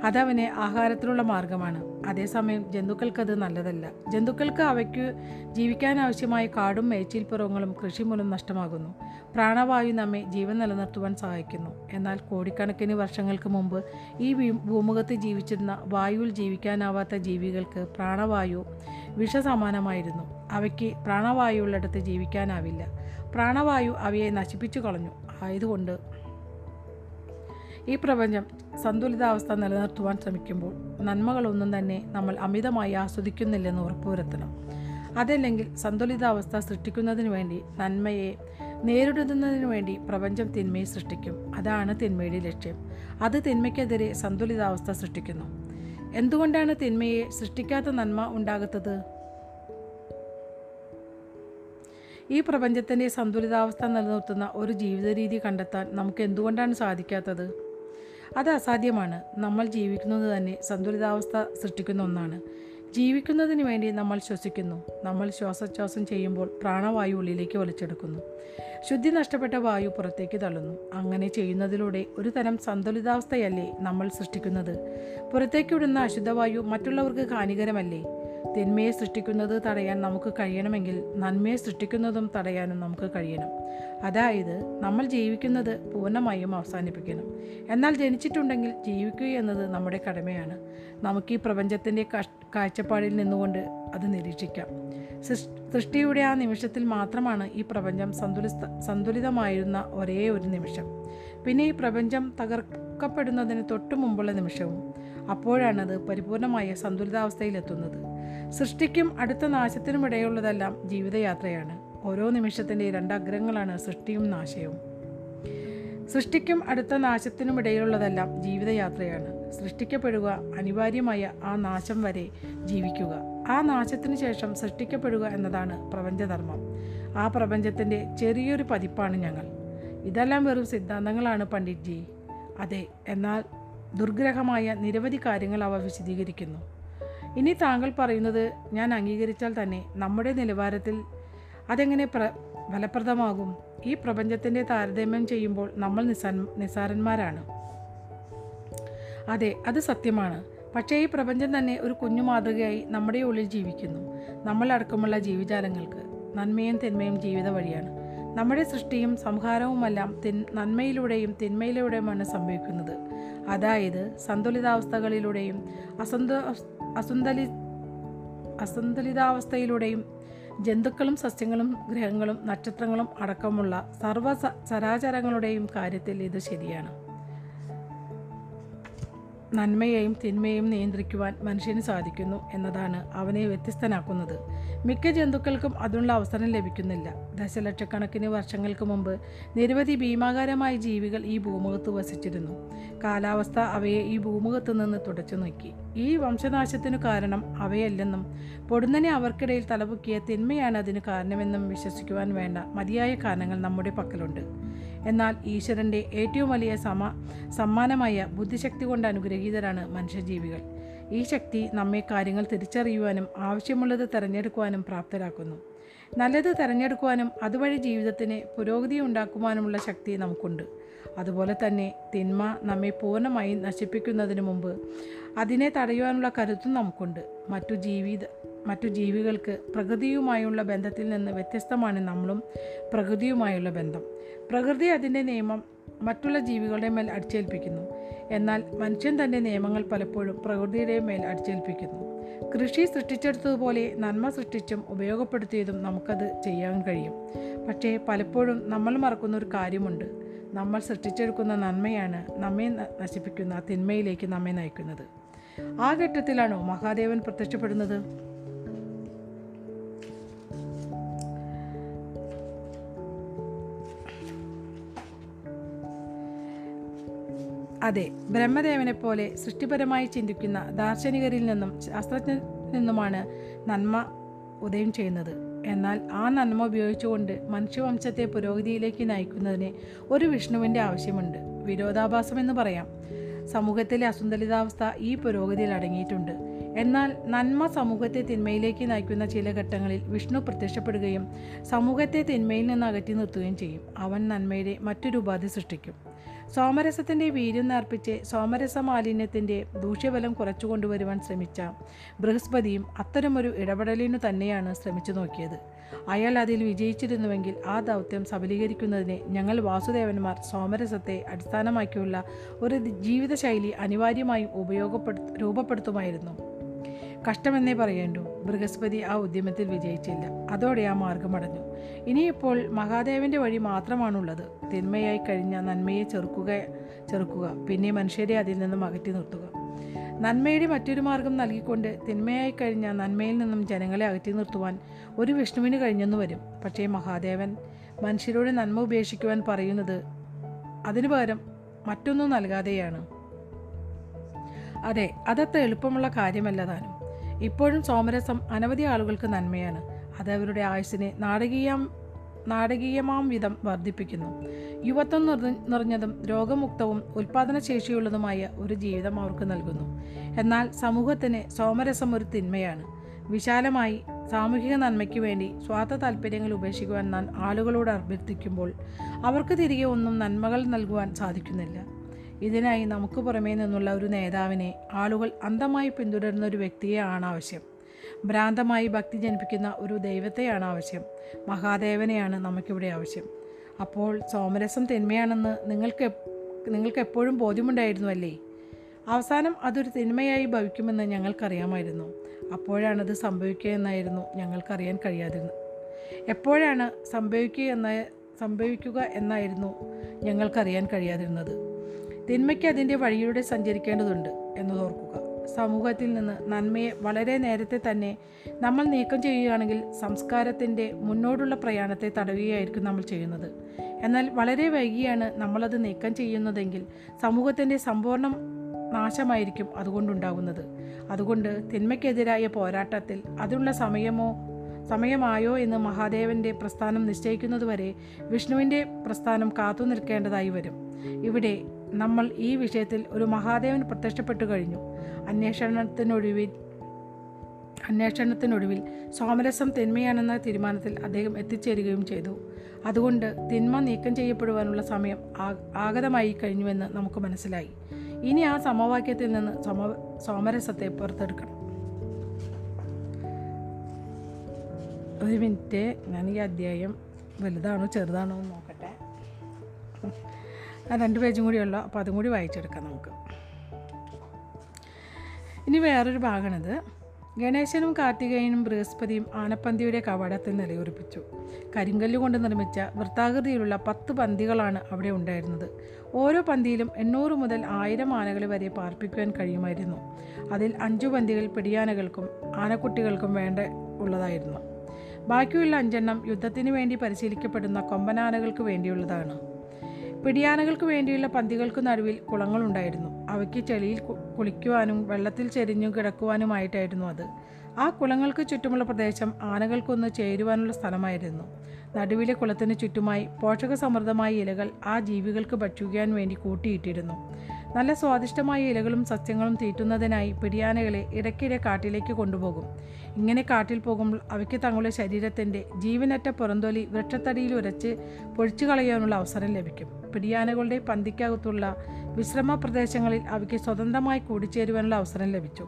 അതവനെ ആഹാരത്തിനുള്ള മാർഗമാണ്. അതേസമയം ജന്തുക്കൾക്കത് നല്ലതല്ല. ജന്തുക്കൾക്ക് അവയ്ക്ക് ജീവിക്കാനാവശ്യമായ കാടും മേച്ചിൽപ്പുറങ്ങളും കൃഷി മൂലം നഷ്ടമാകുന്നു. പ്രാണവായു നമ്മെ ജീവൻ നിലനിർത്തുവാൻ സഹായിക്കുന്നു. എന്നാൽ കോടിക്കണക്കിന് വർഷങ്ങൾക്ക് മുമ്പ് ഈ ഭൂമുഖത്ത് ജീവിച്ചിരുന്ന വായുവിൽ ജീവിക്കാനാവാത്ത ജീവികൾക്ക് പ്രാണവായു വിഷസമാനമായിരുന്നു. അവയ്ക്ക് പ്രാണവായുള്ളിടത്ത് ജീവിക്കാനാവില്ല. പ്രാണവായു അവയെ നശിപ്പിച്ചു കളഞ്ഞു. ആയതുകൊണ്ട് ഈ പ്രപഞ്ചം സന്തുലിതാവസ്ഥ നിലനിർത്തുവാൻ ശ്രമിക്കുമ്പോൾ നന്മകളൊന്നും തന്നെ നമ്മൾ അമിതമായി ആസ്വദിക്കുന്നില്ലെന്ന് ഉറപ്പുവരുത്തണം അതല്ലെങ്കിൽ സന്തുലിതാവസ്ഥ സൃഷ്ടിക്കുന്നതിന് വേണ്ടി നന്മയെ നേരിടുന്നതിന് വേണ്ടി പ്രപഞ്ചം തിന്മയെ സൃഷ്ടിക്കും. അതാണ് തിന്മയുടെ ലക്ഷ്യം. അത് തിന്മയ്ക്കെതിരെ സന്തുലിതാവസ്ഥ സൃഷ്ടിക്കുന്നു. എന്തുകൊണ്ടാണ് തിന്മയെ സൃഷ്ടിക്കാത്ത നന്മ ഉണ്ടാകാത്തത്? ഈ പ്രപഞ്ചത്തിന്റെ സന്തുലിതാവസ്ഥ നിലനിർത്തുന്ന ഒരു ജീവിത രീതി കണ്ടെത്താൻ നമുക്ക് എന്തുകൊണ്ടാണ് സാധിക്കാത്തത്? അത് അസാധ്യമാണ്. നമ്മൾ ജീവിക്കുന്നത് തന്നെ സന്തുലിതാവസ്ഥ സൃഷ്ടിക്കുന്ന ഒന്നാണ്. ജീവിക്കുന്നതിന് വേണ്ടി നമ്മൾ ശ്വസിക്കുന്നു. നമ്മൾ ശ്വാസോച്ഛ്വാസം ചെയ്യുമ്പോൾ പ്രാണവായു ഉള്ളിലേക്ക് വലിച്ചെടുക്കുന്നു. ശുദ്ധി നഷ്ടപ്പെട്ട വായു പുറത്തേക്ക് തള്ളുന്നു. അങ്ങനെ ചെയ്യുന്നതിലൂടെ ഒരു തരം സന്തുലിതാവസ്ഥയല്ലേ നമ്മൾ സൃഷ്ടിക്കുന്നത്? പുറത്തേക്ക് വിടുന്ന അശുദ്ധവായു മറ്റുള്ളവർക്ക് ഹാനികരമല്ലേ? തിന്മയെ സൃഷ്ടിക്കുന്നത് തടയാൻ നമുക്ക് കഴിയണമെങ്കിൽ നന്മയെ സൃഷ്ടിക്കുന്നതും തടയാനും നമുക്ക് കഴിയണം. അതായത് നമ്മൾ ജീവിക്കുന്നത് പൂർണമായും അവസാനിപ്പിക്കണം. എന്നാൽ ജനിച്ചിട്ടുണ്ടെങ്കിൽ ജീവിക്കുക എന്നത് നമ്മുടെ കടമയാണ്. നമുക്ക് ഈ പ്രപഞ്ചത്തിന്റെ കാഴ്ചപ്പാടിൽ നിന്നുകൊണ്ട് അത് നിരീക്ഷിക്കാം. സൃഷ്ടിയുടെ ആ നിമിഷത്തിൽ മാത്രമാണ് ഈ പ്രപഞ്ചം സന്തുലിത സന്തുലിതമായിരുന്ന ഒരേ ഒരു നിമിഷം. പിന്നെ ഈ പ്രപഞ്ചം തകർക്കപ്പെടുന്നതിന് തൊട്ടു മുമ്പുള്ള നിമിഷവും അപ്പോഴാണത് പരിപൂർണമായ സന്തുലിതാവസ്ഥയിലെത്തുന്നത്. സൃഷ്ടിക്കും അടുത്ത നാശത്തിനും ഇടയുള്ളതെല്ലാം ജീവിതയാത്രയാണ്. ഓരോ നിമിഷത്തിന്റെ രണ്ടഗ്രങ്ങളാണ് സൃഷ്ടിയും നാശവും. സൃഷ്ടിക്കും അടുത്ത നാശത്തിനും ഇടയിലുള്ളതെല്ലാം ജീവിതയാത്രയാണ്. സൃഷ്ടിക്കപ്പെടുക അനിവാര്യമായ ആ നാശം വരെ ജീവിക്കുക. ആ നാശത്തിന് ശേഷം സൃഷ്ടിക്കപ്പെടുക എന്നതാണ് പ്രപഞ്ചധർമ്മം. ആ പ്രപഞ്ചത്തിന്റെ ചെറിയൊരു പതിപ്പാണ് ഞങ്ങൾ. ഇതെല്ലാം വെറും സിദ്ധാന്തങ്ങളാണ് പണ്ഡിറ്റ്ജി. അതെ എന്നാൽ ദുർഗ്രഹമായ നിരവധി കാര്യങ്ങൾ അവ വിശദീകരിക്കുന്നു. ഇനി താങ്കൾ പറയുന്നത് ഞാൻ അംഗീകരിച്ചാൽ തന്നെ നമ്മുടെ നിലവാരത്തിൽ അതെങ്ങനെ പ്ര ഫലപ്രദമാകും? ഈ പ്രപഞ്ചത്തിന്റെ താരതമ്യം ചെയ്യുമ്പോൾ നമ്മൾ നിസാ നിസാരന്മാരാണ്. അതെ അത് സത്യമാണ്. പക്ഷേ ഈ പ്രപഞ്ചം തന്നെ ഒരു കുഞ്ഞു മാതൃകയായി നമ്മുടെ ഉള്ളിൽ ജീവിക്കുന്നു. നമ്മളടക്കമുള്ള ജീവജാലങ്ങൾക്ക് നന്മയും തിന്മയും ജീവിത വഴിയാണ്. നമ്മുടെ സൃഷ്ടിയും സംഹാരവുമെല്ലാം തിൻ നന്മയിലൂടെയും തിന്മയിലൂടെയുമാണ് സംഭവിക്കുന്നത്. അതായത് സന്തുലിതാവസ്ഥകളിലൂടെയും അസന്ത അസന്തലി അസന്തുലിതാവസ്ഥയിലൂടെയും ജന്തുക്കളും സസ്യങ്ങളും ഗ്രഹങ്ങളും നക്ഷത്രങ്ങളും അടക്കമുള്ള സർവ ചരാചരങ്ങളുടെയും കാര്യത്തിൽ ഇത് ശരിയാണ്. നന്മയെയും തിന്മയെയും നിയന്ത്രിക്കുവാൻ മനുഷ്യന് സാധിക്കുന്നു എന്നതാണ് അവനെ വ്യത്യസ്തനാക്കുന്നത്. മിക്ക ജന്തുക്കൾക്കും അതിനുള്ള അവസരം ലഭിക്കുന്നില്ല. ദശലക്ഷക്കണക്കിന് വർഷങ്ങൾക്ക് മുമ്പ് നിരവധി ഭീമാകാരമായ ജീവികൾ ഈ ഭൂമുഖത്ത് വസിച്ചിരുന്നു. കാലാവസ്ഥ അവയെ ഈ ഭൂമുഖത്ത് നിന്ന് തുടച്ചു നോക്കി. ഈ വംശനാശത്തിനു കാരണം അവയല്ലെന്നും പൊടുന്നനെ അവർക്കിടയിൽ തലപൊക്കിയ തിന്മയാണ് അതിന് കാരണമെന്നും വിശ്വസിക്കുവാൻ വേണ്ട മതിയായ കാരണങ്ങൾ നമ്മുടെ പക്കലുണ്ട്. എന്നാൽ ഈശ്വരന്റെ ഏറ്റവും വലിയ സമ സമ്മാനമായ ബുദ്ധിശക്തി കൊണ്ട് അനുഗ്രഹീതരാണ് മനുഷ്യജീവികൾ. ഈ ശക്തി നമ്മെ കാര്യങ്ങൾ തിരിച്ചറിയുവാനും ആവശ്യമുള്ളത് തിരഞ്ഞെടുക്കുവാനും പ്രാപ്തരാക്കുന്നു. നല്ലത് തിരഞ്ഞെടുക്കുവാനും അതുവഴി ജീവിതത്തിന് പുരോഗതി ഉണ്ടാക്കുവാനുമുള്ള ശക്തി നമുക്കുണ്ട്. അതുപോലെ തന്നെ തിന്മ നമ്മെ പൂർണമായി നശിപ്പിക്കുന്നതിന് മുമ്പ് അതിനെ തടയുവാനുള്ള കരുത്തും നമുക്കുണ്ട്. മറ്റു ജീവിത മറ്റു ജീവികൾക്ക് പ്രകൃതിയുമായുള്ള ബന്ധത്തിൽ നിന്ന് വ്യത്യസ്തമാണ് നമ്മളും പ്രകൃതിയുമായുള്ള ബന്ധം. പ്രകൃതി അതിന്റെ നിയമം മറ്റുള്ള ജീവികളുടെ മേൽ അടിച്ചേൽപ്പിക്കുന്നു. എന്നാൽ മനുഷ്യൻ തന്റെ നിയമങ്ങൾ പലപ്പോഴും പ്രകൃതിയുടെ മേൽ അടിച്ചേൽപ്പിക്കുന്നു. കൃഷി സൃഷ്ടിച്ചെടുത്തതുപോലെ നന്മ സൃഷ്ടിച്ചും ഉപയോഗപ്പെടുത്തിയതും നമുക്കത് ചെയ്യാൻ കഴിയും. പക്ഷേ പലപ്പോഴും നമ്മൾ മറക്കുന്ന ഒരു കാര്യമുണ്ട്. നമ്മൾ സൃഷ്ടിച്ചെടുക്കുന്ന നന്മയാണ് നമ്മെ നശിപ്പിക്കുന്ന തിന്മയിലേക്ക് നമ്മെ നയിക്കുന്നത്. ആ ഘട്ടത്തിലാണോ മഹാദേവൻ പ്രത്യക്ഷപ്പെടുന്നത്? അതെ ബ്രഹ്മദേവനെ പോലെ സൃഷ്ടിപരമായി ചിന്തിക്കുന്ന ദാർശനികരിൽ നിന്നും ശാസ്ത്രജ്ഞരിൽ നിന്നുമാണ് നന്മ ഉദയം ചെയ്യുന്നത്. എന്നാൽ ആ നന്മ ഉപയോഗിച്ചുകൊണ്ട് മനുഷ്യവംശത്തെ പുരോഗതിയിലേക്ക് നയിക്കുന്നതിന് ഒരു വിഷ്ണുവിന്റെ ആവശ്യമുണ്ട്. വിരോധാഭാസം എന്ന് പറയാം. സമൂഹത്തിലെ അസന്തുലിതാവസ്ഥ ഈ പുരോഗതിയിൽ അടങ്ങിയിട്ടുണ്ട്. എന്നാൽ നന്മ സമൂഹത്തെ തിന്മയിലേക്ക് നയിക്കുന്ന ചില ഘട്ടങ്ങളിൽ വിഷ്ണു പ്രത്യക്ഷപ്പെടുകയും സമൂഹത്തെ തിന്മയിൽ നിന്ന് അകറ്റി നിർത്തുകയും ചെയ്യും. അവൻ നന്മയുടെ മറ്റൊരു ഉപാധി സൃഷ്ടിക്കും. സോമരസത്തിന്റെ വീര്യം നേർപ്പിച്ച് സോമരസ മാലിന്യത്തിന്റെ ദൂഷ്യബലം കുറച്ചു കൊണ്ടുവരുവാൻ ശ്രമിച്ച ബൃഹസ്പതിയും അത്തരമൊരു ഇടപെടലിനു തന്നെയാണ് ശ്രമിച്ചു നോക്കിയത്. അയാൾ അതിൽ വിജയിച്ചിരുന്നുവെങ്കിൽ ആ ദൗത്യം സബലീകരിക്കുന്നതിന് ഞങ്ങൾ വാസുദേവന്മാർ സോമരസത്തെ അടിസ്ഥാനമാക്കിയുള്ള ഒരു ജീവിതശൈലി അനിവാര്യമായും ഉപയോഗപ്പെടു രൂപപ്പെടുത്തുമായിരുന്നു. കഷ്ടമെന്നേ പറയേണ്ടു. ബൃഹസ്പതി ആ ഉദ്യമത്തിൽ വിജയിച്ചില്ല. അതോടെ ആ മാർഗം അടഞ്ഞു. ഇനിയിപ്പോൾ മഹാദേവന്റെ വഴി മാത്രമാണുള്ളത്. തിന്മയായി കഴിഞ്ഞ നന്മയെ ചെറുക്കുക ചെറുക്കുക പിന്നെ മനുഷ്യരെ അതിൽ നിന്നും അകറ്റി നിർത്തുക. നന്മയുടെ മറ്റൊരു മാർഗം നൽകിക്കൊണ്ട് തിന്മയായി കഴിഞ്ഞ നന്മയിൽ നിന്നും ജനങ്ങളെ അകറ്റി നിർത്തുവാൻ ഒരു വിഷ്ണുവിന് കഴിഞ്ഞെന്ന് വരും. പക്ഷേ മഹാദേവൻ മനുഷ്യരോട് നന്മ ഉപേക്ഷിക്കുവാൻ പറയുന്നത് അതിനു പകരം മറ്റൊന്നും നൽകാതെയാണ്. അതെ അതത്ര എളുപ്പമുള്ള കാര്യമല്ല താനും. ഇപ്പോഴും സോമരസം അനവധി ആളുകൾക്ക് നന്മയാണ്. അത് അവരുടെ ആയുസ്സിനെ നാടകീയം നാടകീയമാം വിധം വർദ്ധിപ്പിക്കുന്നു. യുവത്വം നിറ നിറഞ്ഞതും രോഗമുക്തവും ഉൽപാദനശേഷിയുള്ളതുമായ ഒരു ജീവിതം അവർക്ക് നൽകുന്നു. എന്നാൽ സമൂഹത്തിന് സോമരസം ഒരു തിന്മയാണ്. വിശാലമായി സാമൂഹിക നന്മയ്ക്ക് വേണ്ടി സ്വാർത്ഥ താല്പര്യങ്ങൾ ഉപേക്ഷിക്കുവാൻ നാം ആളുകളോട് അഭ്യർത്ഥിക്കുമ്പോൾ അവർക്ക് തിരികെ ഒന്നും നന്മകൾ നൽകുവാൻ സാധിക്കുന്നില്ല. ഇതിനായി നമുക്ക് പുറമേ നിന്നുള്ള ഒരു നേതാവിനെ ആളുകൾ അന്ധമായി പിന്തുടരുന്ന ഒരു വ്യക്തിയെ ആണ് ആവശ്യം. ഭ്രാന്തമായി ഭക്തി ജനിപ്പിക്കുന്ന ഒരു ദൈവത്തെയാണ് ആവശ്യം. മഹാദേവനെയാണ് നമുക്കിവിടെ ആവശ്യം. അപ്പോൾ സോമരസം തിന്മയാണെന്ന് നിങ്ങൾക്ക് നിങ്ങൾക്ക് എപ്പോഴും ബോധ്യമുണ്ടായിരുന്നു അല്ലേ അവസാനം അതൊരു തിന്മയായി ഭവിക്കുമെന്ന് ഞങ്ങൾക്കറിയാമായിരുന്നു. അപ്പോഴാണത് സംഭവിക്കുക എന്നായിരുന്നു ഞങ്ങൾക്കറിയാൻ കഴിയാതിരുന്നത് എപ്പോഴാണ് സംഭവിക്കുക എന്ന സംഭവിക്കുക എന്നായിരുന്നു ഞങ്ങൾക്കറിയാൻ കഴിയാതിരുന്നത്. തിന്മയ്ക്ക് അതിന്റെ വഴിയിലൂടെ സഞ്ചരിക്കേണ്ടതുണ്ട് എന്നതോർക്കുക സമൂഹത്തിൽ നിന്ന് നന്മയെ വളരെ നേരത്തെ തന്നെ നമ്മൾ നീക്കം ചെയ്യുകയാണെങ്കിൽ സംസ്കാരത്തിന്റെ മുന്നോട്ടുള്ള പ്രയാണത്തെ തടയുകയായിരിക്കും നമ്മൾ ചെയ്യുന്നത്. എന്നാൽ വളരെ വൈകിയാണ് നമ്മളത് നീക്കം ചെയ്യുന്നതെങ്കിൽ സമൂഹത്തിന്റെ സമ്പൂർണ നാശമായിരിക്കും അതുകൊണ്ടുണ്ടാകുന്നത്. അതുകൊണ്ട് തിന്മയ്ക്കെതിരായ പോരാട്ടത്തിൽ അതിനുള്ള സമയമോ സമയമായോ എന്ന് മഹാദേവന്റെ പ്രസ്ഥാനം നിശ്ചയിക്കുന്നതുവരെ വിഷ്ണുവിന്റെ പ്രസ്ഥാനം കാത്തു നിൽക്കേണ്ടതായി വരും. ഇവിടെ നമ്മൾ ഈ വിഷയത്തിൽ ഒരു മഹാദേവൻ പ്രത്യക്ഷപ്പെട്ടു കഴിഞ്ഞു. അന്വേഷണത്തിനൊടുവിൽ അന്വേഷണത്തിനൊടുവിൽ സോമരസം തിന്മയാണെന്ന തീരുമാനത്തിൽ അദ്ദേഹം എത്തിച്ചേരുകയും ചെയ്തു. അതുകൊണ്ട് തിന്മ നീക്കം ചെയ്യപ്പെടുവാനുള്ള സമയം ആഗതമായി കഴിഞ്ഞുവെന്ന് നമുക്ക് മനസ്സിലായി. ഇനി ആ സമവാക്യത്തിൽ നിന്ന് സോമ സോമരസത്തെ പുറത്തെടുക്കണം. ഒരു മിനിറ്റ്. ഞാൻ ഈ അധ്യായം വലുതാണോ ചെറുതാണോ എന്ന് നോക്കട്ടെ ആ രണ്ട് പേജും കൂടി ഉള്ളു. അപ്പോൾ അതും കൂടി വായിച്ചെടുക്കാം നമുക്ക്. ഇനി വേറൊരു ഭാഗമാണിത്. ഗണേശനും കാർത്തികേയനും ബൃഹസ്പതിയും ആനപ്പന്തിയുടെ കവാടത്തിൽ നിലയുറപ്പിച്ചു. കരിങ്കല്ല് കൊണ്ട് നിർമ്മിച്ച വൃത്താകൃതിയിലുള്ള പത്ത് പന്തികളാണ് അവിടെ ഉണ്ടായിരുന്നത്. ഓരോ പന്തിയിലും എണ്ണൂറ് മുതൽ ആയിരം ആനകൾ വരെ പാർപ്പിക്കുവാൻ കഴിയുമായിരുന്നു. അതിൽ അഞ്ചു പന്തികൾ പിടിയാനകൾക്കും ആനക്കുട്ടികൾക്കും വേണ്ട ഉള്ളതായിരുന്നു. ബാക്കിയുള്ള അഞ്ചെണ്ണം യുദ്ധത്തിന് വേണ്ടി പരിശീലിക്കപ്പെടുന്ന കൊമ്പനാനകൾക്ക് വേണ്ടിയുള്ളതാണ്. പിടിയാനകൾക്ക് വേണ്ടിയുള്ള പന്തികൾക്ക് നടുവിൽ കുളങ്ങളുണ്ടായിരുന്നു അവയ്ക്ക് ചെളിയിൽ കുളിക്കുവാനും വെള്ളത്തിൽ ചെരിഞ്ഞു കിടക്കുവാനുമായിട്ടായിരുന്നു അത്. ആ കുളങ്ങൾക്ക് ചുറ്റുമുള്ള പ്രദേശം ആനകൾക്കൊന്ന് ചേരുവാനുള്ള സ്ഥലമായിരുന്നു. നടുവിലെ കുളത്തിന് ചുറ്റുമായി പോഷകസമൃദ്ധമായ ഇലകൾ ആ ജീവികൾക്ക് ഭക്ഷിക്കാൻ വേണ്ടി കൂട്ടിയിട്ടിരുന്നു. നല്ല സ്വാദിഷ്ടമായ ഇലകളും സസ്യങ്ങളും തീറ്റുന്നതിനായി പിടിയാനകളെ ഇടയ്ക്കിടെ കാട്ടിലേക്ക് കൊണ്ടുപോകും. ഇങ്ങനെ കാട്ടിൽ പോകുമ്പോൾ അവയ്ക്ക് തങ്ങളുടെ ശരീരത്തിന്റെ ജീവനറ്റ പുറന്തൊലി വൃക്ഷത്തടിയിൽ ഉരച്ച് പൊഴിച്ചു കളയാനുള്ള അവസരം ലഭിക്കും. പിടിയാനകളുടെ പന്തിക്കകത്തുള്ള വിശ്രമ പ്രദേശങ്ങളിൽ അവയ്ക്ക് സ്വതന്ത്രമായി കൂടിച്ചേരുവാനുള്ള അവസരം ലഭിച്ചു.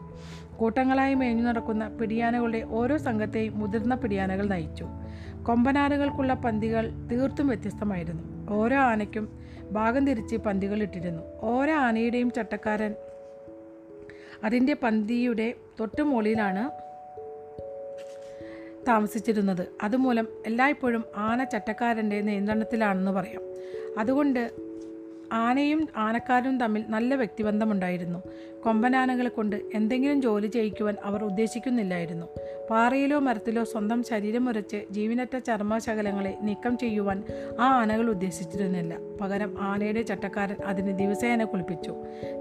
കൂട്ടങ്ങളായി മേഞ്ഞു നടക്കുന്ന പിടിയാനകളുടെ ഓരോ സംഘത്തെയും മുതിർന്ന പിടിയാനകൾ നയിച്ചു. കൊമ്പനാനകൾക്കുള്ള പന്തികൾ തീർത്തും വ്യത്യസ്തമായിരുന്നു. ഓരോ ആനയ്ക്കും ഭാഗം തിരിച്ച് പന്തികൾ ഇട്ടിരുന്നു. ഓരോ ആനയുടെയും ചട്ടക്കാരൻ അതിന്റെ പന്തിയുടെ തൊട്ടു മുകളിലാണ് താമസിച്ചിരുന്നത്. അതുമൂലം എല്ലായ്പ്പോഴും ആന ചട്ടക്കാരന്റെ നിയന്ത്രണത്തിലാണെന്ന് പറയാം. അതുകൊണ്ട് ആനയും ആനക്കാരും തമ്മിൽ നല്ല വ്യക്തിബന്ധമുണ്ടായിരുന്നു. കൊമ്പനാനകളെ കൊണ്ട് എന്തെങ്കിലും ജോലി ചെയ്യിക്കുവാൻ അവർ ഉദ്ദേശിക്കുന്നില്ലായിരുന്നു. പാറയിലോ മരത്തിലോ സ്വന്തം ശരീരം ഉരച്ച് ജീവനറ്റ ചർമ്മശകലങ്ങളെ നീക്കം ചെയ്യുവാൻ ആ ആനകൾ ഉദ്ദേശിച്ചിരുന്നില്ല. പകരം ആനയുടെ ചട്ടക്കാരൻ അതിന് ദിവസേന കുളിപ്പിച്ചു.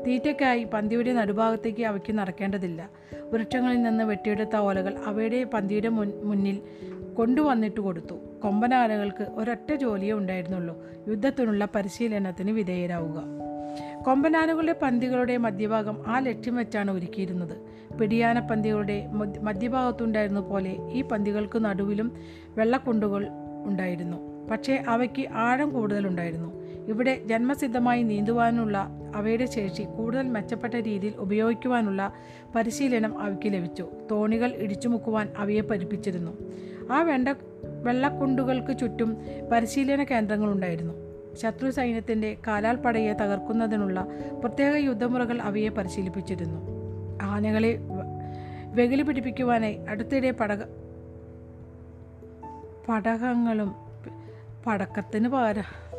തീറ്റയ്ക്കായി പന്തിയുടെ നടുഭാഗത്തേക്ക് അവയ്ക്ക് നടക്കേണ്ടതില്ല. വൃക്ഷങ്ങളിൽ നിന്ന് വെട്ടിയെടുത്ത ഓലകൾ അവയുടെ പന്തിയുടെ മുന്നിൽ കൊണ്ടുവന്നിട്ട് കൊടുത്തു. കൊമ്പനാനകൾക്ക് ഒരൊറ്റ ജോലിയേ ഉണ്ടായിരുന്നുള്ളൂ. യുദ്ധത്തിനുള്ള പരിശീലനത്തിന് വിധേയരാവുക. കൊമ്പനാനകളുടെ പന്തികളുടെ മധ്യഭാഗം ആ ലക്ഷ്യം വെച്ചാണ് ഒരുക്കിയിരുന്നത്. പിടിയാന പന്തികളുടെ മധ്യ- മധ്യഭാഗത്തുണ്ടായിരുന്ന പോലെ ഈ പന്തികൾക്ക് നടുവിലും വെള്ളക്കുണ്ടുകൾ ഉണ്ടായിരുന്നു. പക്ഷേ അവയ്ക്ക് ആഴം കൂടുതലുണ്ടായിരുന്നു. ഇവിടെ ജന്മസിദ്ധമായി നീന്തുവാനുള്ള അവയുടെ ശേഷി കൂടുതൽ മെച്ചപ്പെട്ട രീതിയിൽ ഉപയോഗിക്കുവാനുള്ള പരിശീലനം അവയ്ക്ക് ലഭിച്ചു. തോണികൾ ഇടിച്ചുമുക്കുവാൻ അവയെ പഠിപ്പിച്ചിരുന്നു ആ വെണ്ട വെള്ളക്കുണ്ടുകൾക്ക് ചുറ്റും പരിശീലന കേന്ദ്രങ്ങളുണ്ടായിരുന്നു. ശത്രു സൈന്യത്തിന്റെ കാലാൽപ്പടയെ തകർക്കുന്നതിനുള്ള പ്രത്യേക യുദ്ധമുറകൾ അവയെ പരിശീലിപ്പിച്ചിരുന്നു. ആനകളെ വെകിലി പിടിപ്പിക്കുവാനായി അടുത്തിടെ പടക പടകങ്ങളും പടക്കത്തിന് പകരം.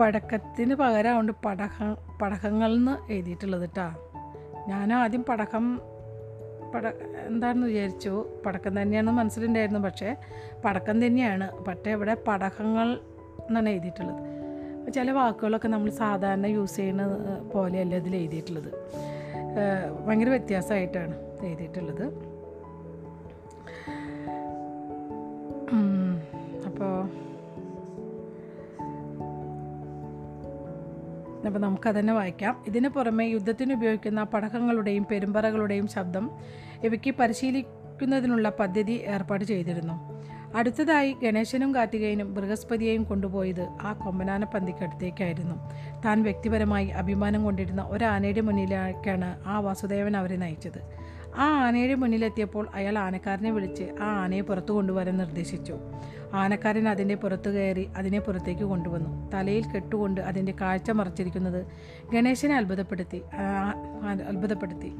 പടക്കത്തിന് പകരമുണ്ട് പടക പടകങ്ങൾ എന്ന് എഴുതിയിട്ടുള്ളത് കേട്ടോ ഞാൻ ആദ്യം പടക്കം പട എന്താണെന്ന് വിചാരിച്ചു. പടക്കം തന്നെയാണ് മനസ്സിലുണ്ടായിരുന്നു. പക്ഷേ പടക്കം തന്നെയാണ്. പക്ഷേ ഇവിടെ പടകങ്ങൾ എന്നാണ് എഴുതിയിട്ടുള്ളത്. ചില വാക്കുകളൊക്കെ നമ്മൾ സാധാരണ യൂസ് ചെയ്യുന്ന പോലെയല്ല ഇതിൽ എഴുതിയിട്ടുള്ളത്. ഭയങ്കര വ്യത്യാസമായിട്ടാണ് എഴുതിയിട്ടുള്ളത്. അപ്പോൾ അപ്പോൾ നമുക്കതന്നെ വായിക്കാം. ഇതിന് പുറമെ യുദ്ധത്തിന് ഉപയോഗിക്കുന്ന പടക്കങ്ങളുടെയും പെരുമ്പറകളുടെയും ശബ്ദം ഇവയ്ക്ക് പരിശീലിക്കുന്നതിനുള്ള പദ്ധതി ഏർപ്പാട് ചെയ്തിരുന്നു. അടുത്തതായി ഗണേശനും കാർത്തികേയനും ബൃഹസ്പതിയെയും കൊണ്ടുപോയത് ആ കൊമ്പനാന പന്തിക്കടുത്തേക്കായിരുന്നു താൻ വ്യക്തിപരമായി അഭിമാനം കൊണ്ടിരുന്ന ഒരാനയുടെ മുന്നിലേക്കാണ് ആ വാസുദേവൻ അവരെ നയിച്ചത്. ആ ആനയുടെ മുന്നിലെത്തിയപ്പോൾ അയാൾ ആനക്കാരനെ വിളിച്ച് ആ ആനയെ പുറത്തു കൊണ്ടുവരാൻ നിർദ്ദേശിച്ചു. ആനക്കാരൻ അതിന്റെ പുറത്തു കയറി അതിനെ പുറത്തേക്ക് കൊണ്ടുവന്നു. തലയിൽ കെട്ടുകൊണ്ട് അതിന്റെ കാഴ്ച മറച്ചിരിക്കുന്നത് ഗണേശനെ അത്ഭുതപ്പെടുത്തി അത്ഭുതപ്പെടുത്തി.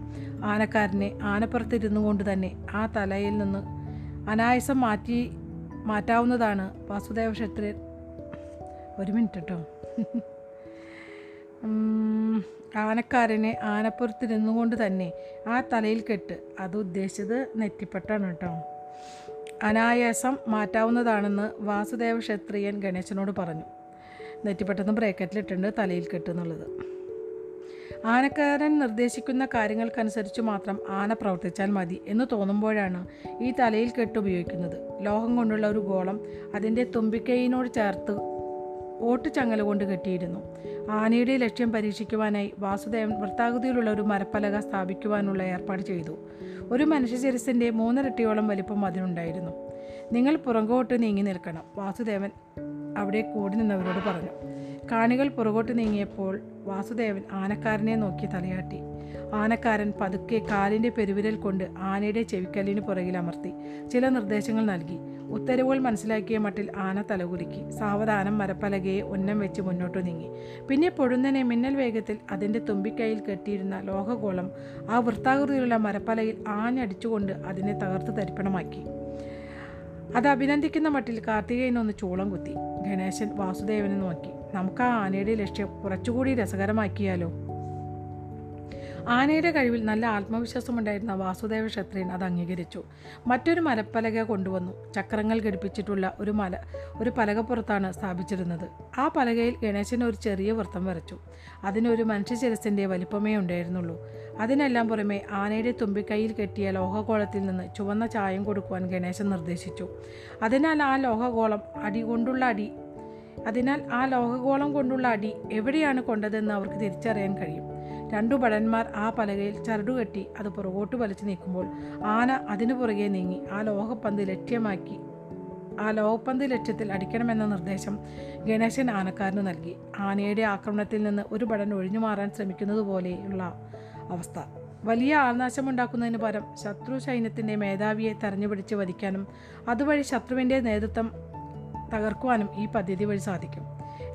ആനക്കാരനെ ആനപ്പുറത്തിരുന്നു കൊണ്ട് തന്നെ ആ തലയിൽ നിന്ന് അനായാസം മാറ്റി മാറ്റാവുന്നതാണ് വാസുദേവ ക്ഷത്രിയൻ. ഒരു മിനിറ്റ് കേട്ടോ ആനക്കാരനെ ആനക്കാരനെ ആനപ്പുറത്തിരുന്നുകൊണ്ട് തന്നെ ആ തലയിൽ കെട്ട് അത് ഉദ്ദേശിച്ചത് നെറ്റിപ്പട്ടാണ് കേട്ടോ അനായാസം മാറ്റാവുന്നതാണെന്ന് വാസുദേവ ക്ഷത്രിയൻ ഗണേശനോട് പറഞ്ഞു. നെറ്റിപ്പട്ടെന്ന് ബ്രേക്കറ്റിലിട്ടുണ്ട് തലയിൽ കെട്ട് എന്നുള്ളത്. ആനക്കാരൻ നിർദ്ദേശിക്കുന്ന കാര്യങ്ങൾക്കനുസരിച്ച് മാത്രം ആന പ്രവർത്തിച്ചാൽ മതി എന്ന് തോന്നുമ്പോഴാണ് ഈ തലയിൽ കെട്ട് ഉപയോഗിക്കുന്നത്. ലോഹം കൊണ്ടുള്ള ഒരു ഗോളം അതിന്റെ തുമ്പിക്കൈയിനോട് ചേർത്ത് ഓട്ടുചങ്ങല കൊണ്ട് കെട്ടിയിരുന്നു. ആനയുടെ ലക്ഷ്യം പരീക്ഷിക്കുവാനായി വാസുദേവൻ വൃത്താകൃതിയിലുള്ള ഒരു മരപ്പലക സ്ഥാപിക്കുവാനുള്ള ഏർപ്പാട് ചെയ്തു. ഒരു മനുഷ്യ ശിരസിന്റെ മൂന്നിരട്ടിയോളം വലിപ്പം അതിനുണ്ടായിരുന്നു. നിങ്ങൾ പുറങ്കോട്ട് നീങ്ങി നിൽക്കണം വാസുദേവൻ അവിടെ കൂടി നിന്നവരോട് പറഞ്ഞു. കാണികൾ പുറകോട്ട് നീങ്ങിയപ്പോൾ വാസുദേവൻ ആനക്കാരനെ നോക്കി തലയാട്ടി. ആനക്കാരൻ പതുക്കെ കാലിന്റെ പെരുവിരൽ കൊണ്ട് ആനയുടെ ചെവിക്കല്ലിന് പുറകിൽ അമർത്തി. ചില നിർദ്ദേശങ്ങൾ നൽകി. ഉത്തരവുകൾ മനസ്സിലാക്കിയ മട്ടിൽ ആന തലകുലുക്കി. സാവധാനം മരപ്പലകയെ ഉന്നം വെച്ച് മുന്നോട്ട് നീങ്ങി. പിന്നെ പൊടുന്നനെ മിന്നൽ വേഗത്തിൽ അതിന്റെ തുമ്പിക്കൈയിൽ കെട്ടിയിരുന്ന ലോഹഗോളം ആ വൃത്താകൃതിയിലുള്ള മരപ്പലയിൽ ആഞ്ഞടിച്ചുകൊണ്ട് അതിനെ തകർത്ത് തരിപ്പണമാക്കി. അത് അഭിനന്ദിക്കുന്ന മട്ടിൽ കാർത്തികേയൻ ഒന്ന് ചൂളം കുത്തി. ഗണേശൻ വാസുദേവനെ നോക്കി. നമുക്ക് ആ ആനയുടെ ലക്ഷ്യം കുറച്ചുകൂടി രസകരമാക്കിയാലോ? ആനയുടെ കഴിവിൽ നല്ല ആത്മവിശ്വാസമുണ്ടായിരുന്ന വാസുദേവ ക്ഷത്രിയൻ അത് അംഗീകരിച്ചു. മറ്റൊരു മരപ്പലക കൊണ്ടുവന്നു. ചക്രങ്ങൾ ഘടിപ്പിച്ചിട്ടുള്ള ഒരു മല ഒരു പലകപ്പുറത്താണ് സ്ഥാപിച്ചിരുന്നത്. ആ പലകയിൽ ഗണേശൻ ഒരു ചെറിയ വൃത്തം വരച്ചു. അതിനൊരു മനുഷ്യ ശിരസിന്റെ വലിപ്പമേ ഉണ്ടായിരുന്നുള്ളൂ. അതിനെല്ലാം പുറമെ ആനയുടെ തുമ്പിക്കൈയിൽ കെട്ടിയ ലോഹഗോളത്തിൽ നിന്ന് ചുവന്ന ചായം കൊടുക്കുവാൻ ഗണേശൻ നിർദ്ദേശിച്ചു. അതിനാൽ ആ ലോഹഗോളം അടി കൊണ്ടുള്ള അടി അതിനാൽ ആ ലോഹഗോളം കൊണ്ടുള്ള അടി എവിടെയാണ് കൊണ്ടതെന്ന് അവർക്ക് തിരിച്ചറിയാൻ കഴിയും. രണ്ടു ഭടന്മാർ ആ പലകയിൽ ചരടുകെട്ടി അത് പുറകോട്ട് വലിച്ചു നീക്കുമ്പോൾ ആന അതിനു പുറകെ നീങ്ങി ആ ലോഹപ്പന്ത് ലക്ഷ്യമാക്കി ആ ലോഹപ്പന്ത് ലക്ഷ്യത്തിൽ അടിക്കണമെന്ന നിർദ്ദേശം ഗണേശൻ ആനക്കാരന് നൽകി. ആനയുടെ ആക്രമണത്തിൽ നിന്ന് ഒരു ഭടൻ ഒഴിഞ്ഞു മാറാൻ ശ്രമിക്കുന്നത് പോലെയുള്ള അവസ്ഥ. വലിയ ആൾനാശമുണ്ടാക്കുന്നതിന് പകരം ശത്രു സൈന്യത്തിന്റെ മേധാവിയെ തെരഞ്ഞുപിടിച്ച് വധിക്കാനും അതുവഴി ശത്രുവിന്റെ നേതൃത്വം തകർക്കുവാനും ഈ പദ്ധതി വഴി സാധിക്കും.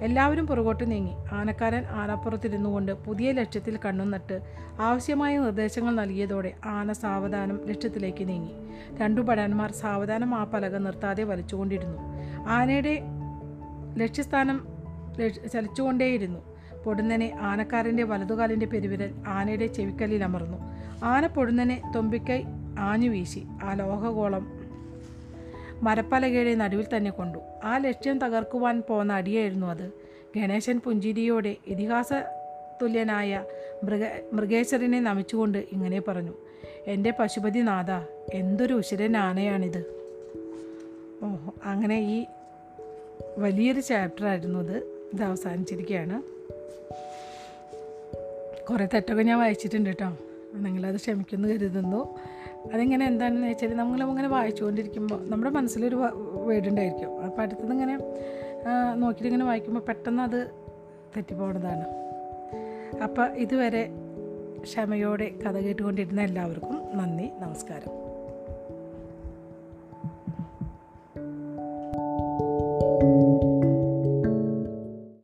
എല്ലാവരും പുറകോട്ട് നീങ്ങി. ആനക്കാരൻ ആനപ്പുറത്തിരുന്നു കൊണ്ട് പുതിയ ലക്ഷ്യത്തിൽ കണ്ണു നട്ട് ആവശ്യമായ നിർദ്ദേശങ്ങൾ നൽകിയതോടെ ആന സാവധാനം ലക്ഷ്യത്തിലേക്ക് നീങ്ങി. രണ്ടു ഭടന്മാർ സാവധാനം ആ പലക നിർത്താതെ വലിച്ചുകൊണ്ടിരുന്നു. ആനയുടെ ലക്ഷ്യസ്ഥാനം ചലിച്ചുകൊണ്ടേയിരുന്നു. പൊടുന്നനെ ആനക്കാരന്റെ വലതുകാലിന്റെ പെരുവിരൽ ആനയുടെ ചെവിക്കല്ലിൽ അമർന്നു. ആന പൊടുന്നനെ തൊമ്പിക്കൈ ആഞ്ഞു വീശി ആ ലോഹഗോളം മരപ്പലകയുടെ നടുവിൽ തന്നെ കൊണ്ടു. ആ ലക്ഷ്യം തകർക്കുവാൻ പോന്ന അടിയായിരുന്നു അത്. ഗണേശൻ പുഞ്ചിരിയോടെ ഇതിഹാസ തുല്യനായ മൃഗ മൃഗേശ്വരനെ നമിച്ചുകൊണ്ട് ഇങ്ങനെ പറഞ്ഞു. എന്റെ പശുപതിനാഥ എന്തൊരു ഉശിരൻ ആനയാണിത് ഓ അങ്ങനെ ഈ വലിയൊരു ചാപ്റ്ററായിരുന്നു ഇത് ഇത് അവസാനിച്ചിരിക്കുകയാണ്. കുറേ തെറ്റൊക്കെ ഞാൻ വായിച്ചിട്ടുണ്ട് കേട്ടോ. നിങ്ങളത് ക്ഷമിക്കുന്നു കരുതുന്നു. അതിങ്ങനെ എന്താണെന്ന് വെച്ചാൽ നമ്മൾ നമ്മളിങ്ങനെ വായിച്ചുകൊണ്ടിരിക്കുമ്പോൾ നമ്മുടെ മനസ്സിലൊരു വേർഡ് ഉണ്ടായിരിക്കും അപ്പോൾ അടുത്തത് ഇങ്ങനെ നോക്കിയിട്ട് ഇങ്ങനെ വായിക്കുമ്പോൾ പെട്ടെന്ന് അത് തെറ്റിപ്പോണതാണ്. അപ്പോൾ ഇതുവരെ ക്ഷമയോടെ കഥ കേട്ടുകൊണ്ടിരുന്ന എല്ലാവർക്കും നന്ദി നമസ്കാരം.